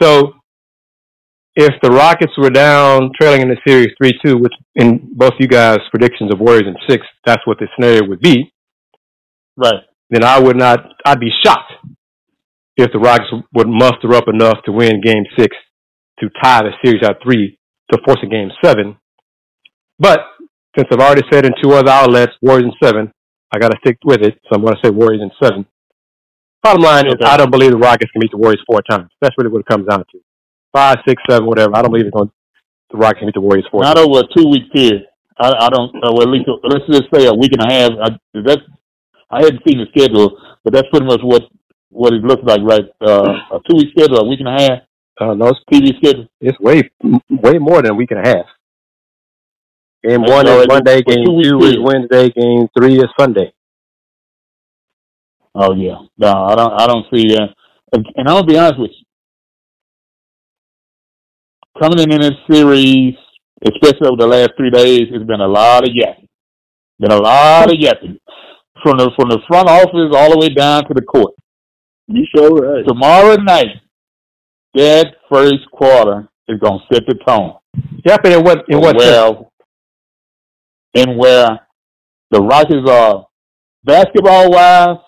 So if the Rockets were down trailing in the series three two, which in both you guys' predictions of Warriors in six, that's what the scenario would be, Right. then I would not I'd be shocked if the Rockets would muster up enough to win game six to tie the series at three to force a game seven. But since I've already said in two other outlets, Warriors in seven, I gotta stick with it, so I'm gonna say Warriors in seven. Bottom line is I don't believe the Rockets can beat the Warriors four times. That's really what it comes down to. Five, six, seven, whatever. I don't believe it's going the Rockets can beat the Warriors four Not times. over a two week period. I, I don't. Uh, well, at least let's just say a week and a half. I, that's I hadn't seen the schedule, but that's pretty much what what it looks like, right? Uh, a two week schedule, a week and a half Uh, no, it's, TV schedule. it's way way more than a week and a half. Game one is Monday, game two-week two is. Wednesday, game three is Sunday. Oh yeah, no, I don't. I don't see that. And, gonna be honest with you. Coming in in this series, especially over the last three days, it's been a lot of yapping. Been a lot of yapping from the from the front office all the way down to the court. You sure right. Tomorrow night, that first quarter is gonna set the tone. Yep, and in what in what well, and where the Rockets are basketball wise,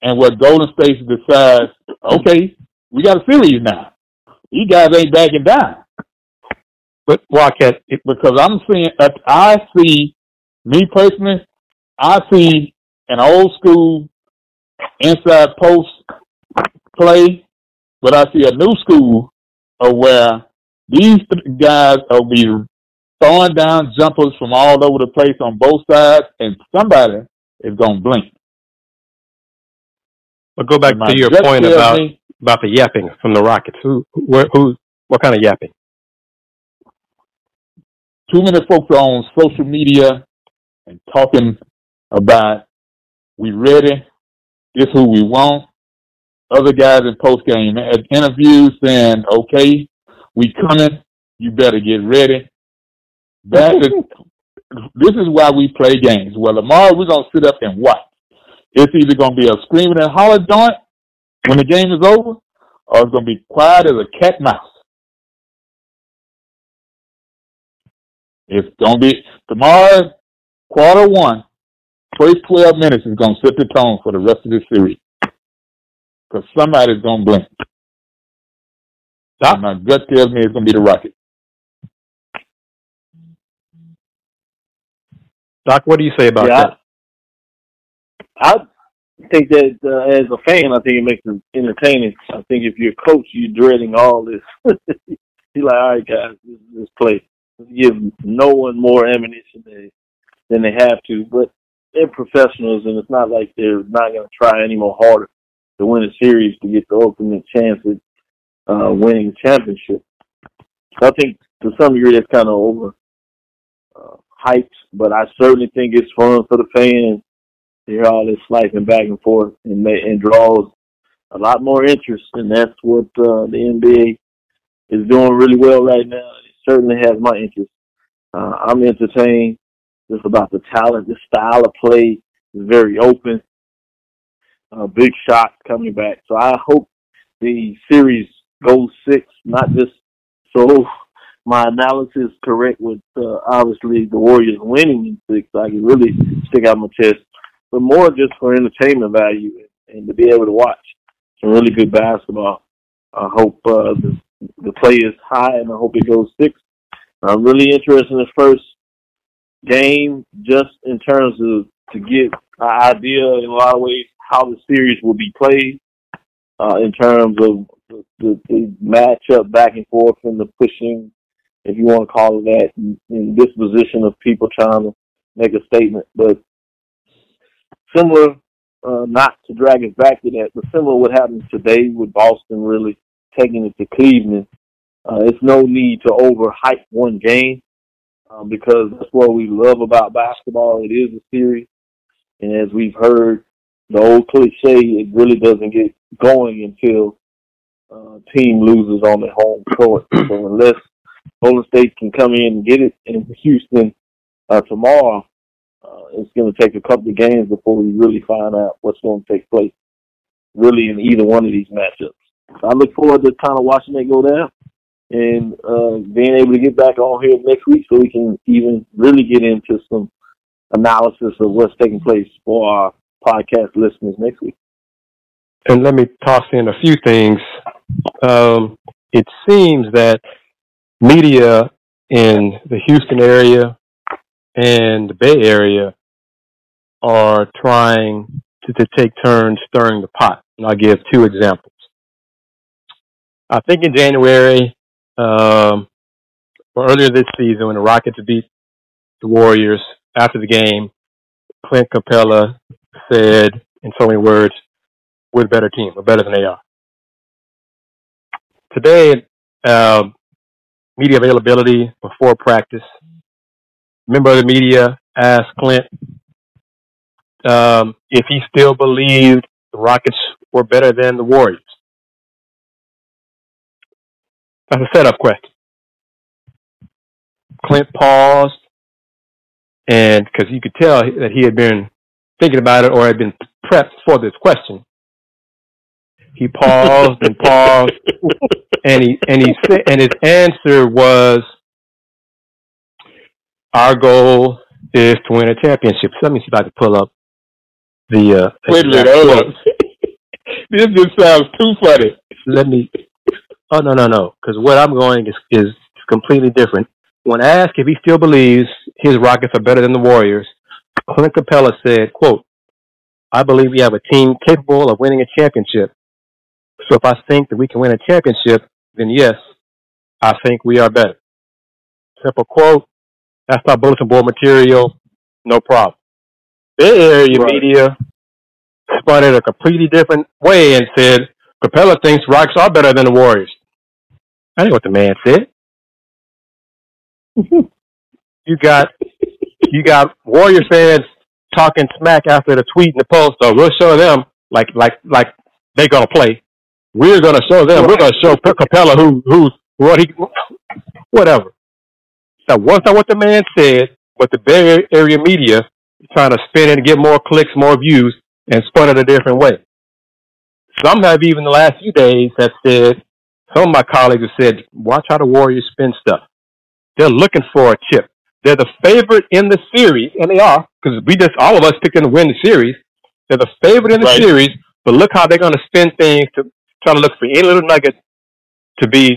and where Golden State decides, okay, we got a series now. You guys ain't backing down But Wildcat, it, because I'm seeing. uh, I see me personally. I see an old school inside post play, but I see a new school of where these guys will be throwing down jumpers from all over the place on both sides, and somebody is gonna blink. but go back my to your point about me- about the yapping from the Rockets. Who, who, who what kind of yapping? too many folks are on social media and talking about we ready, This who we want. Other guys in post game interviews saying, "Okay, we coming. You better get ready." That is. this is why we play games. Well, tomorrow we're gonna sit up and watch. It's either gonna be a screaming and holler joint when the game is over, or it's gonna be quiet as a cat mouse. It's gonna be tomorrow, quarter one, first twelve minutes is gonna set the tone for the rest of the series. Because somebody's gonna blink. Doc? My gut tells me it's gonna be the Rockets. Doc, what do you say about yeah, that? I, I think that uh, as a fan, I think it makes it entertaining. I think if you're a coach, you're dreading all this. you're like, all right, guys, this, this play. Give no one more ammunition than, than they have to. But they're professionals, and it's not like they're not going to try any more harder to win a series to get the ultimate chance at uh, winning the championship. I think to some degree that's kind of over uh, hyped, but I certainly think it's fun for the fans to hear all this slicing back and forth and, and draws a lot more interest, and that's what uh, the NBA is doing really well right now. It certainly has my interest. Uh, I'm entertained just about the talent, the style of play is very open. Uh, big shots coming back. So I hope the series goes six, not just so my analysis correct with uh, obviously the Warriors winning in six. I can really stick out my chest, but more just for entertainment value and to be able to watch some really good basketball. I hope uh, the, the play is high, and I hope it goes six. I'm really interested in the first game, just in terms of to get an idea in a lot of ways how the series will be played, uh, in terms of the, the, the matchup back and forth and the pushing if you want to call it that, in, in disposition of people trying to make a statement. But similar, uh, not to drag us back to that, but similar what happened today with Boston really taking it to Cleveland. Uh, it's no need to overhype one game um, because that's what we love about basketball. It is a series, and as we've heard, the old cliche, it really doesn't get going until uh, team loses on their home court. So unless Golden State can come in and get it in Houston uh, tomorrow, uh, it's going to take a couple of games before we really find out what's going to take place, really, in either one of these matchups. So I look forward to kind of watching it go down and uh, being able to get back on here next week so we can even really get into some analysis of what's taking place for our podcast listeners next week. And let me toss in a few things. Um, it seems that media in the Houston area and the Bay Area are trying to, to take turns stirring the pot. And I'll give two examples. I think in January, um, earlier this season, when the Rockets beat the Warriors after the game, Clint Capela said, in so many words, we're the better team. We're better than they are. Today, um, media availability before practice. Member of the media asked Clint um, if he still believed the Rockets were better than the Warriors. That's a setup question. Clint paused, and because you could tell that he had been thinking about it or had been prepped for this question, he paused and paused, and he and he and his answer was, "Our goal is to win a championship." So let me see if I can pull up the. Uh, Wait a minute, hold on. this just sounds too funny. Let me. Oh no no no! Because what I'm going is is completely different. When asked if he still believes his Rockets are better than the Warriors, Clint Capela said, "quote I believe we have a team capable of winning a championship. So if I think that we can win a championship, then yes, I think we are better. Simple quote. That's not bulletin board material. No problem. Bay Area right. media spun it a completely different way and said Capela thinks Rocks are better than the Warriors. I ain't what the man said. you got you got Warrior fans talking smack after the tweet and the post. So we'll show them like like like they're gonna play. We're gonna show them. We're gonna show Capela who who's what he whatever. Once I what the man said, but the Bay Area media trying to spin it and get more clicks, more views, and spun it a different way. Some have even the last few days have said, some of my colleagues have said, watch how the Warriors spin stuff. They're looking for a chip. They're the favorite in the series, and they are, because we just, all of us picked them to win the series. They're the favorite in the right. series, but look how they're going to spin things to try to look for any little nugget to be,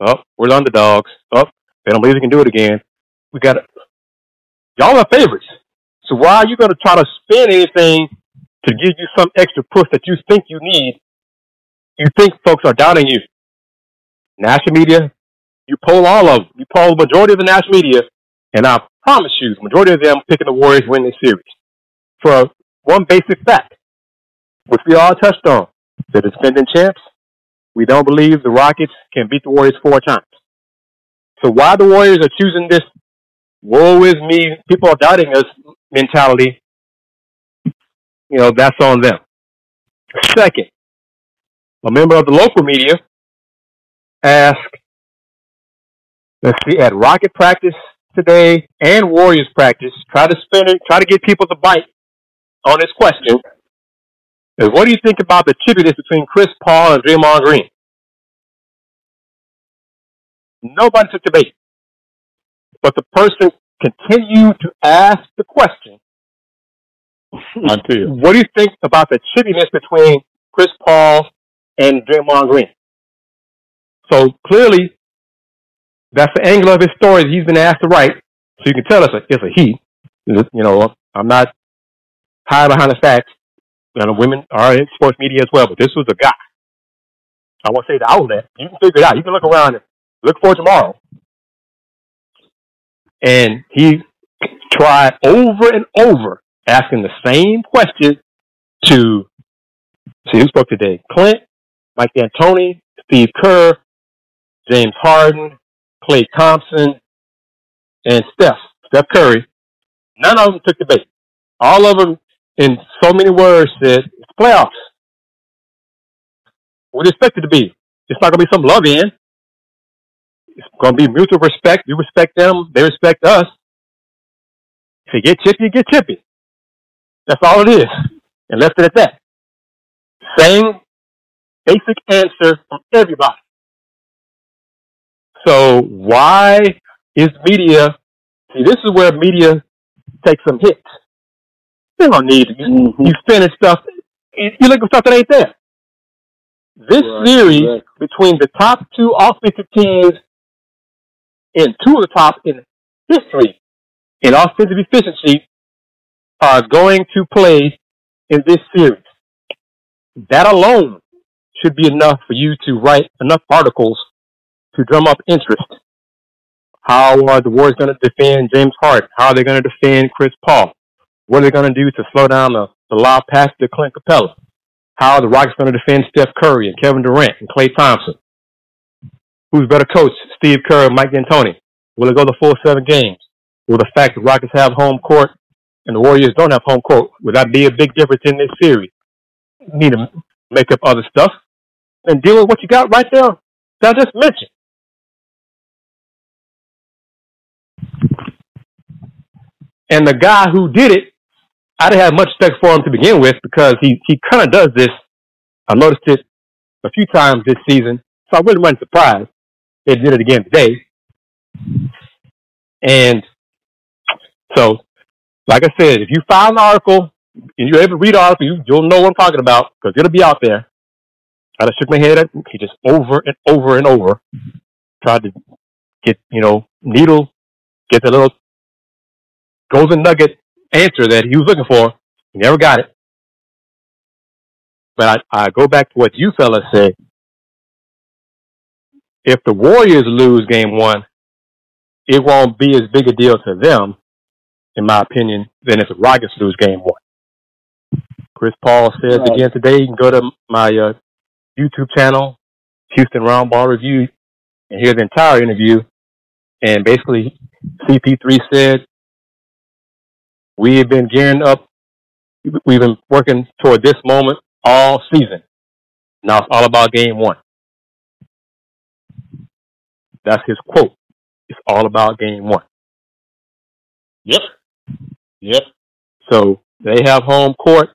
oh, we're the underdogs. Oh, they don't believe they can do it again. We got it. Y'all are favorites. So why are you going to try to spin anything to give you some extra push that you think you need? You think folks are doubting you. National media, you poll all of them. You poll the majority of the national media, and I promise you, the majority of them picking the Warriors win this series. For one basic fact, which we all touched on, the defending champs, we don't believe the Rockets can beat the Warriors four times. So why the Warriors are choosing this woe is me, people are doubting us mentality, you know, that's on them. Second, a member of the local media asked, let's see, at Rocket practice today and Warriors practice, try to spin it, try to get people to bite on this question. Is what do you think about the chippiness between Chris Paul and Draymond Green? Nobody took bait. But the person continued to ask the question. what do you think about the chippiness between Chris Paul and Draymond Green? So clearly, that's the angle of his story that he's been asked to write. So you can tell us it's a he. You know, I'm not hiding behind the facts. You know, women are in sports media as well, but this was a guy. I won't say the outlet. You can figure it out. You can look around and look for tomorrow. And he tried over and over asking the same question to, see who spoke today? Clint, Mike D'Antoni, Steve Kerr, James Harden, Klay Thompson, and Steph, Steph Curry. None of them took the bait. All of them, in so many words, said, it's playoffs. What do you expect it to be? It's not going to be some love in. It's going to be mutual respect. We respect them. They respect us. If you get chippy, you get chippy. That's all it is. And left it at that. Same basic answer from everybody. So why is media, see, this is where media takes some hits. They don't need you, mm-hmm. you finish stuff. You look for stuff that ain't there. This right, series right. between the top two offensive teams and two of the top in history in offensive efficiency are going to play in this series. That alone should be enough for you to write enough articles to drum up interest. How are the Warriors going to defend James Harden? How are they going to defend Chris Paul? What are they going to do to slow down the, the lob pass to Clint Capela? How are the Rockets going to defend Steph Curry and Kevin Durant and Klay Thompson? Who's better coach, Steve Kerr Mike D'Antoni? Will it go the full seven games? Will the fact the Rockets have home court and the Warriors don't have home court, would that be a big difference in this series? Need to make up other stuff and deal with what you got right there that I just mentioned. And the guy who did it, I didn't have much respect for him to begin with because he, he kind of does this. I noticed it a few times this season, so I really wasn't surprised. They did it again today. And so, like I said, if you find an article and you're able to read the article, you, you'll know what I'm talking about because it'll be out there. I just shook my head at he just over and over and over tried to get, you know, needle, get the little golden nugget answer that he was looking for. He never got it. But I, I go back to what you fellas said. If the Warriors lose game one, it won't be as big a deal to them, in my opinion, than if the Rockets lose game one. Chris Paul says right. again today, you can go to my uh, YouTube channel, Houston Roundball Review, and hear the entire interview. And basically, CP3 said we have been gearing up. We've been working toward this moment all season. Now it's all about game one. That's his quote. It's all about game one. Yep. Yep. So they have home court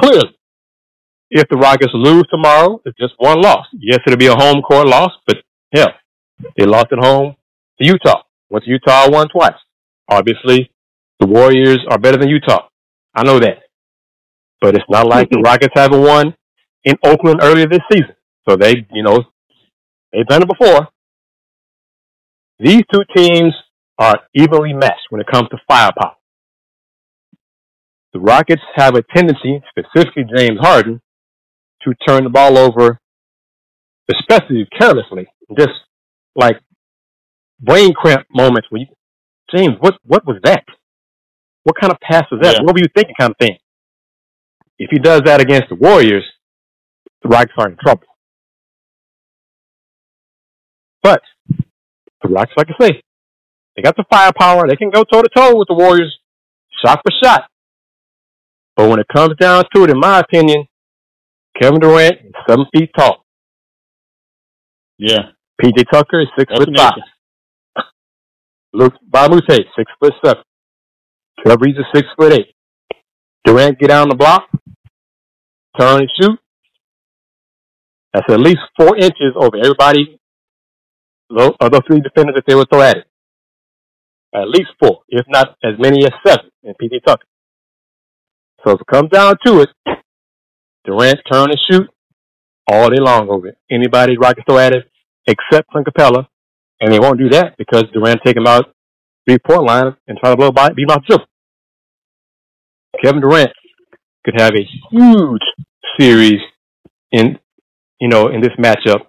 clearly. If the Rockets lose tomorrow, it's just one loss. Yes, it'll be a home court loss, but hell, they lost at home to Utah. Went to Utah, won twice. Obviously, the Warriors are better than Utah. I know that. But it's not like the mm-hmm. Rockets haven't won in Oakland earlier this season. So they, you know, they've done it before. These two teams are evenly matched when it comes to firepower. The Rockets have a tendency, specifically James Harden, to turn the ball over, especially carelessly, just like brain cramp moments where you, James, what what was that? What kind of pass was that? Yeah. What were you thinking, kind of thing? If he does that against the Warriors, the Rockets are in trouble. But the Rockets, like I say, they got the firepower. They can go toe to toe with the Warriors, shot for shot. But when it comes down to it, in my opinion, Kevin Durant is seven feet tall. Yeah. PJ Tucker is six That's foot five. amazing. Luke Babute, six foot seven. Trevor Ariza is six foot eight. Durant get down the block, turn and shoot. That's at least four inches over everybody, those other three defenders that they would throw at it. At least four, if not as many as seven in PJ Tucker. So if it comes down to it, Durant turn and shoot all day long over it. Anybody Rockets throw at it, except Clint Capela, and they won't do that because Durant take him out three point line and try to blow by beat him out triple. Kevin Durant could have a huge series in you know in this matchup.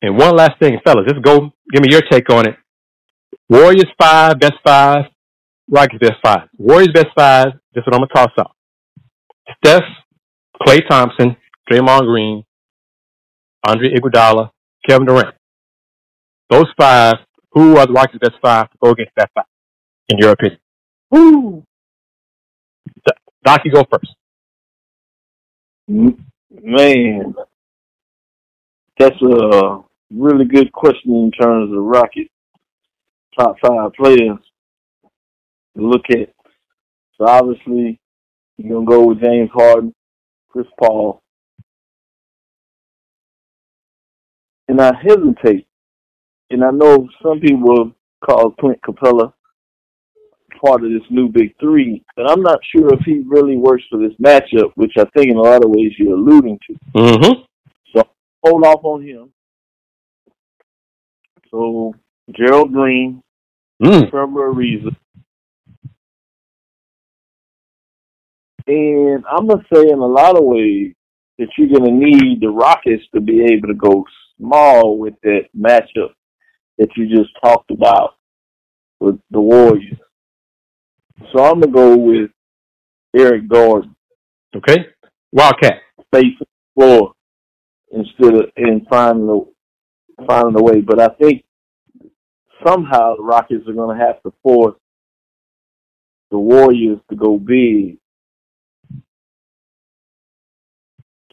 And one last thing, fellas, just go give me your take on it. Warriors five, best five, Rockets best five. Warriors best five, this is what I'm gonna toss out. Steph, Klay Thompson, Draymond Green, Andre Iguodala, Kevin Durant. Those five, who are the Rockets' best five to go against that five, in your opinion? Woo. Doc, you go first. Man, that's a really good question in terms of Rocket top five players to look at. So obviously, you're gonna go with James Harden, Chris Paul, and I hesitate. And I know some people call Clint Capela part of this new big three, but I'm not sure if he really works for this matchup, which I think in a lot of ways you're alluding to. Mm-hmm. So hold off on him. So Gerald Green, Mm. Trevor Ariza. And I'm gonna say in a lot of ways that you're gonna need the Rockets to be able to go small with that matchup that you just talked about with the Warriors. So I'm gonna go with Eric Gordon, Okay. Wildcat. face the floor instead of and finding a finding a way. But I think somehow the Rockets are gonna have to force the Warriors to go big.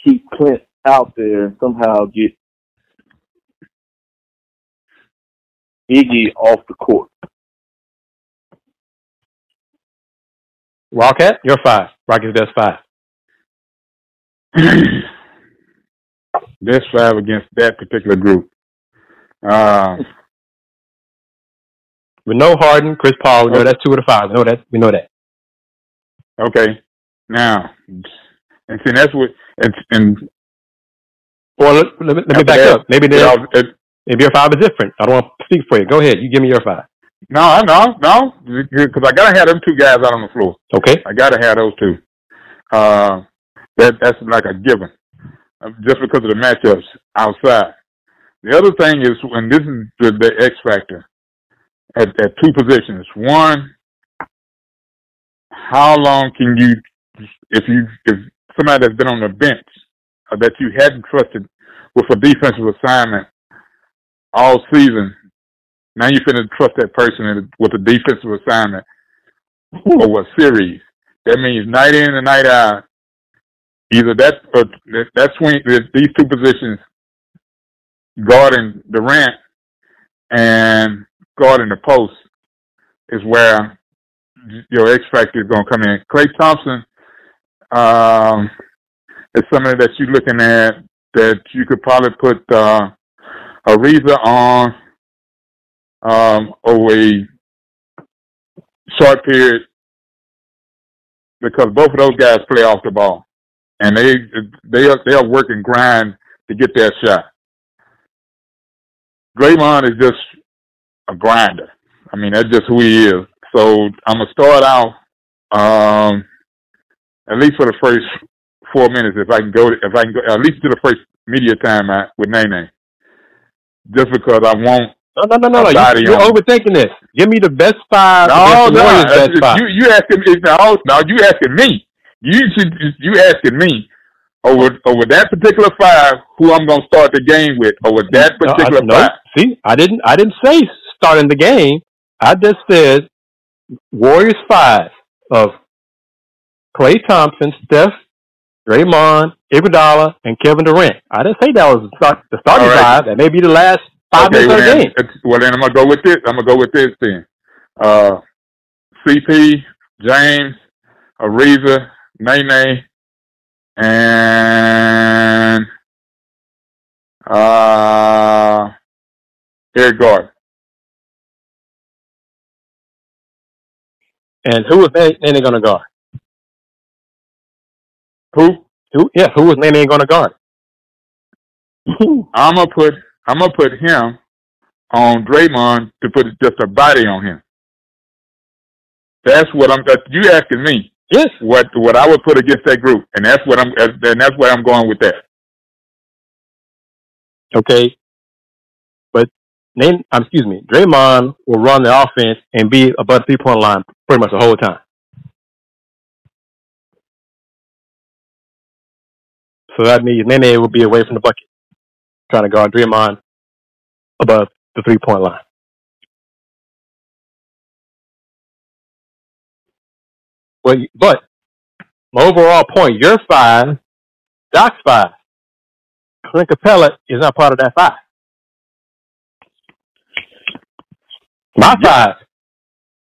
Keep Clint out there and somehow get Iggy off the court. Wildcat, you're five. Rockets best five. Best five against that particular group. Uh, With no Harden, Chris Paul, we know that's two of the five. We know that. We know that. okay. Now, and see, that's what, and, and Well, let, let, me- let me back that, up. Maybe you there, know, it, maybe your five is different. I don't want to speak for you. Go ahead. You give me your five. no, no, no, because I gotta have them two guys out on the floor. Okay. I gotta have those two. Uh, that that's like a given, uh, just because of the matchups outside. The other thing is when this is the, the X factor at at two positions. One, how long can you, if you if somebody that's been on the bench uh, that you hadn't trusted with a defensive assignment all season, now you're finna trust that person with a defensive assignment over a series. That means night in and night out, either that or that swing, these two positions, guarding Durant and guarding the post, is where your X factor is to come in. Klay Thompson um, is somebody that you're looking at that you could probably put uh, Ariza on um, over a short period because both of those guys play off the ball, and they they are they are working grind to get that shot. Draymond is just a grinder. I mean, that's just who he is. So I'm gonna start out, um, at least for the first four minutes, if I can go, if I can go, at least to the first media time out with Nene, just because I want no, no, no, no, no. You, are overthinking this. Give me the best five. No, no, best five. you you asking me now? Now you asking me. You should you asking me over over that particular five who I'm gonna start the game with over that particular no, I, five. No, see, I didn't I didn't say starting the game. I just said Warriors five of Klay Thompson, Steph, Draymond, Iguodala, and Kevin Durant. I didn't say that was the starting right. five. That may be the last five okay, minutes well, of the game. Well, then I'm gonna go with this. I'm gonna go with this then. Uh, CP, James, Ariza, Nene, and uh, Eric Gordon. And who was Nene going to guard? Who? Who? Yeah, who was Nene going to guard? I'm gonna put I'm gonna put him on Draymond to put just a body on him. That's what I'm. That, you asking me? Yes. What what I would put against that group, and that's what I'm. And that's where I'm going with that. Okay. But name. Um, excuse me. Draymond will run the offense and be above three point line pretty much the whole time. So that means Nene will be away from the bucket, trying to guard Draymond above the three point line. But, but my overall point, you're five, Doc's five. Clint Capela is not part of that five. My five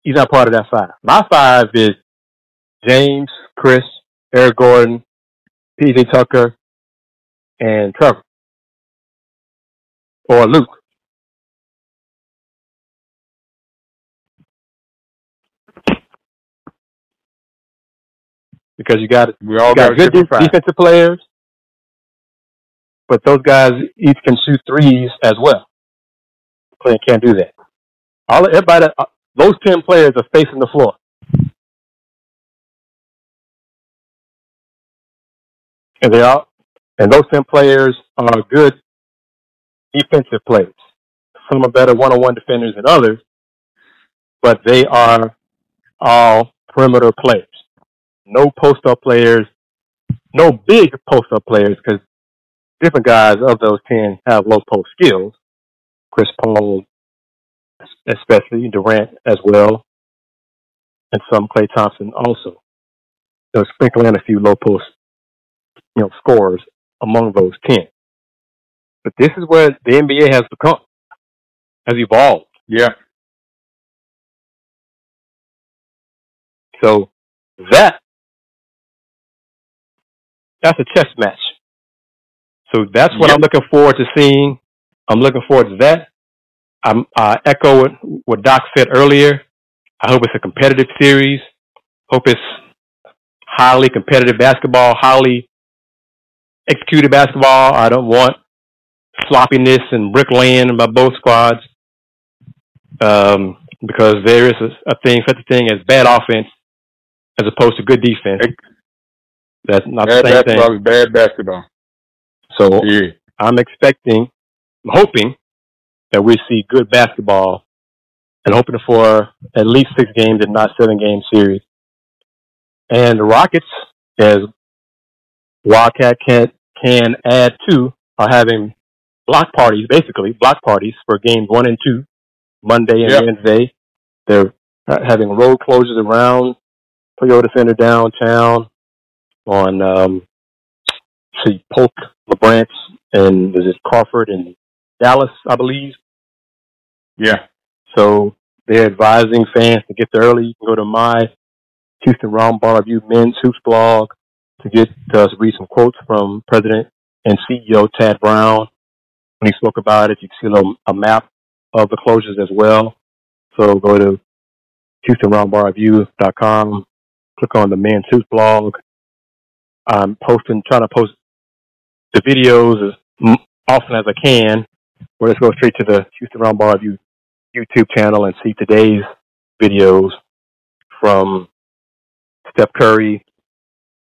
he's not part of that five. My five is James, Chris, Eric Gordon, PJ Tucker, and Trevor. Or Luke. Because you got we all got, got good defensive players, but those guys each can shoot threes as well. Clint can't do that. All everybody, uh, those 10 players are facing the floor. And they are, and those 10 players are good defensive players. Some are better one-on-one defenders than others, but they are all perimeter players. No post-up players, no big post-up players because different guys of those 10 have low post skills. Chris Paul, especially Durant as well, and some Klay Thompson also. So sprinkling in a few low post, you know, scores among those ten. But this is where the NBA has become, has evolved. Yeah. So that that's a chess match. So that's what yep. I'm looking forward to seeing. I'm looking forward to that. I'm, I echo what Doc said earlier. I hope it's a competitive series. Hope it's highly competitive basketball, highly executed basketball. I don't want sloppiness and bricklaying by both squads. Um, because there is a, a, thing, such a thing as bad offense as opposed to good defense. That's not bad the same thing. Bad basketball. So yeah. I'm expecting, I'm hoping that we see good basketball and hoping for at least six games and not seven game series. And the Rockets, as Wildcat can, can add to, are having block parties, basically block parties for games one and two, Monday and yep. Wednesday. They're having road closures around Toyota Center downtown on um, see Polk, La Branch, and was it Crawford and Dallas, I believe. Yeah. So they're advising fans to get there early. You can go to my Houston Round Ball Review Men's Hoops blog to get uh, to read some quotes from President and CEO Tad Brown when he spoke about it. You can see a, little, a map of the closures as well. So go to HoustonRoundBallReview.com, click on the Men's Hoops blog. I'm posting, trying to post the videos as often as I can. Or let's go straight to the Houston Round Ball Review YouTube channel and see today's videos from Steph Curry,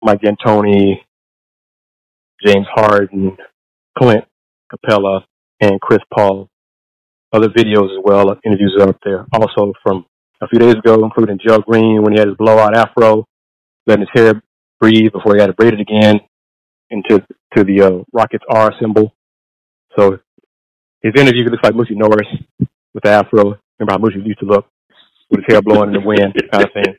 Mike D'Antoni, James Harden, Clint Capela, and Chris Paul. Other videos as well, interviews are up there. Also from a few days ago, including Joe Green when he had his blowout afro, letting his hair breathe before he had to braid it again into to the uh, Rockets R symbol. So his interview looks like Moochie Norris with the afro. Remember how Moochie used to look with his hair blowing in the wind, kind of thing.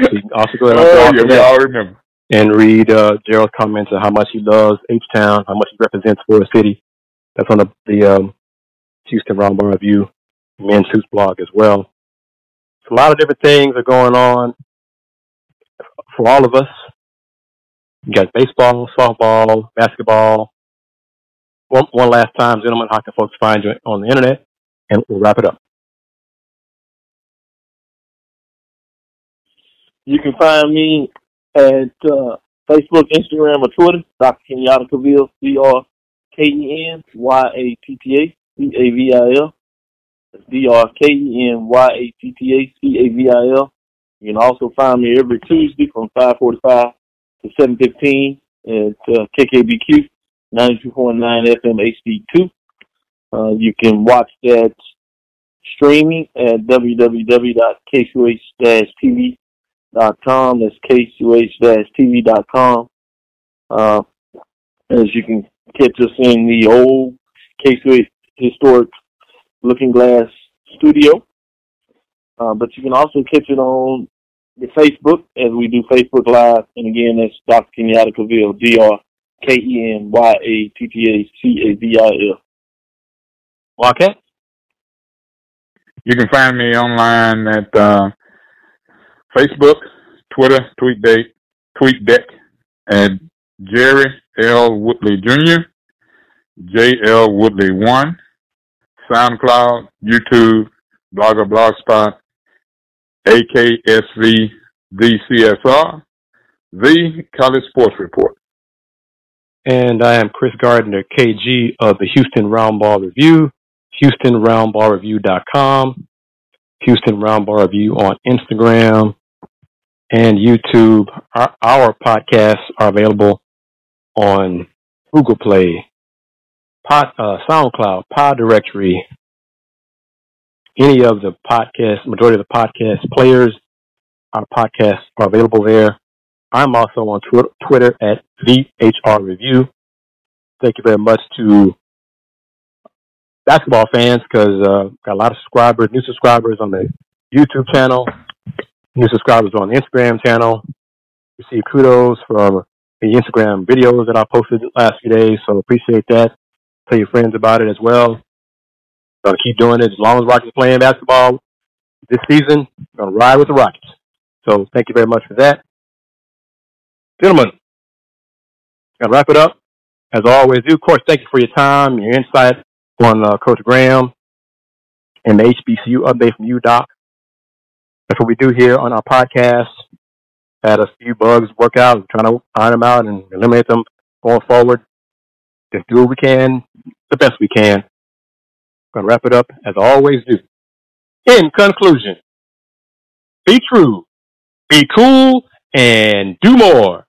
So you can also go ahead Oh, yeah, we that all remember. and read uh, Gerald's comments on how much he loves H Town, how much he represents for the city. That's on the, the um, Houston Round Ball Review Men's Hoops blog as well. So a lot of different things are going on for all of us. You got baseball, softball, basketball. One, one last time, gentlemen, how can folks find you on the internet? And we'll wrap it up. You can find me at uh, Facebook, Instagram, or Twitter. Dr. Kenyatta Cavil, D R K E N Y A T T A C A V I L. That's D R K E N Y A T T A C A V I L. You can also find me every Tuesday from 5:45 to 7:15 at uh, KKBQ 92.9 FM HD2. Uh, you can watch that streaming at www.kcuh-tv dot com. That's kcuh dot com. Uh, as you can catch us in the old KCUH historic Looking Glass studio. Uh, but you can also catch it on the Facebook as we do Facebook Live. And again, that's Dr. Kenyatta Cavil, D R K E N Y A T T A C A V I L. Wildcat? You can find me online at uh, Facebook, Twitter, TweetDeck, TweetDeck, and Jerry L. Woodley Jr., J. L. Woodley 1, SoundCloud, YouTube, Blogger Blogspot, AKSV, DCSR, The College Sports Report. And I am Chris Gardner, KG of the Houston Round Ball Review, HoustonRoundBallReview.com, Houston Round Ball Review on Instagram and YouTube. Our, our podcasts are available on Google Play, Pod, uh, SoundCloud, Pod Directory, any of the podcast, majority of the podcast players. Our podcasts are available there. I'm also on Twitter, Twitter at VHR Review. Thank you very much to basketball fans because uh, got a lot of subscribers, new subscribers on the YouTube channel, new subscribers on the Instagram channel. Receive kudos from the Instagram videos that I posted the last few days, so appreciate that. Tell your friends about it as well. Gonna keep doing it as long as Rockets playing basketball this season. Gonna ride with the Rockets. So thank you very much for that. Gentlemen, gotta wrap it up. As I always do, of course, thank you for your time, your insight on uh, Coach Graham and the HBCU update from UDoc. That's what we do here on our podcast. Had a few bugs work out, trying to iron them out and eliminate them going forward. Just do what we can, the best we can. Gonna wrap it up as I always do. In conclusion, be true, be cool, and do more.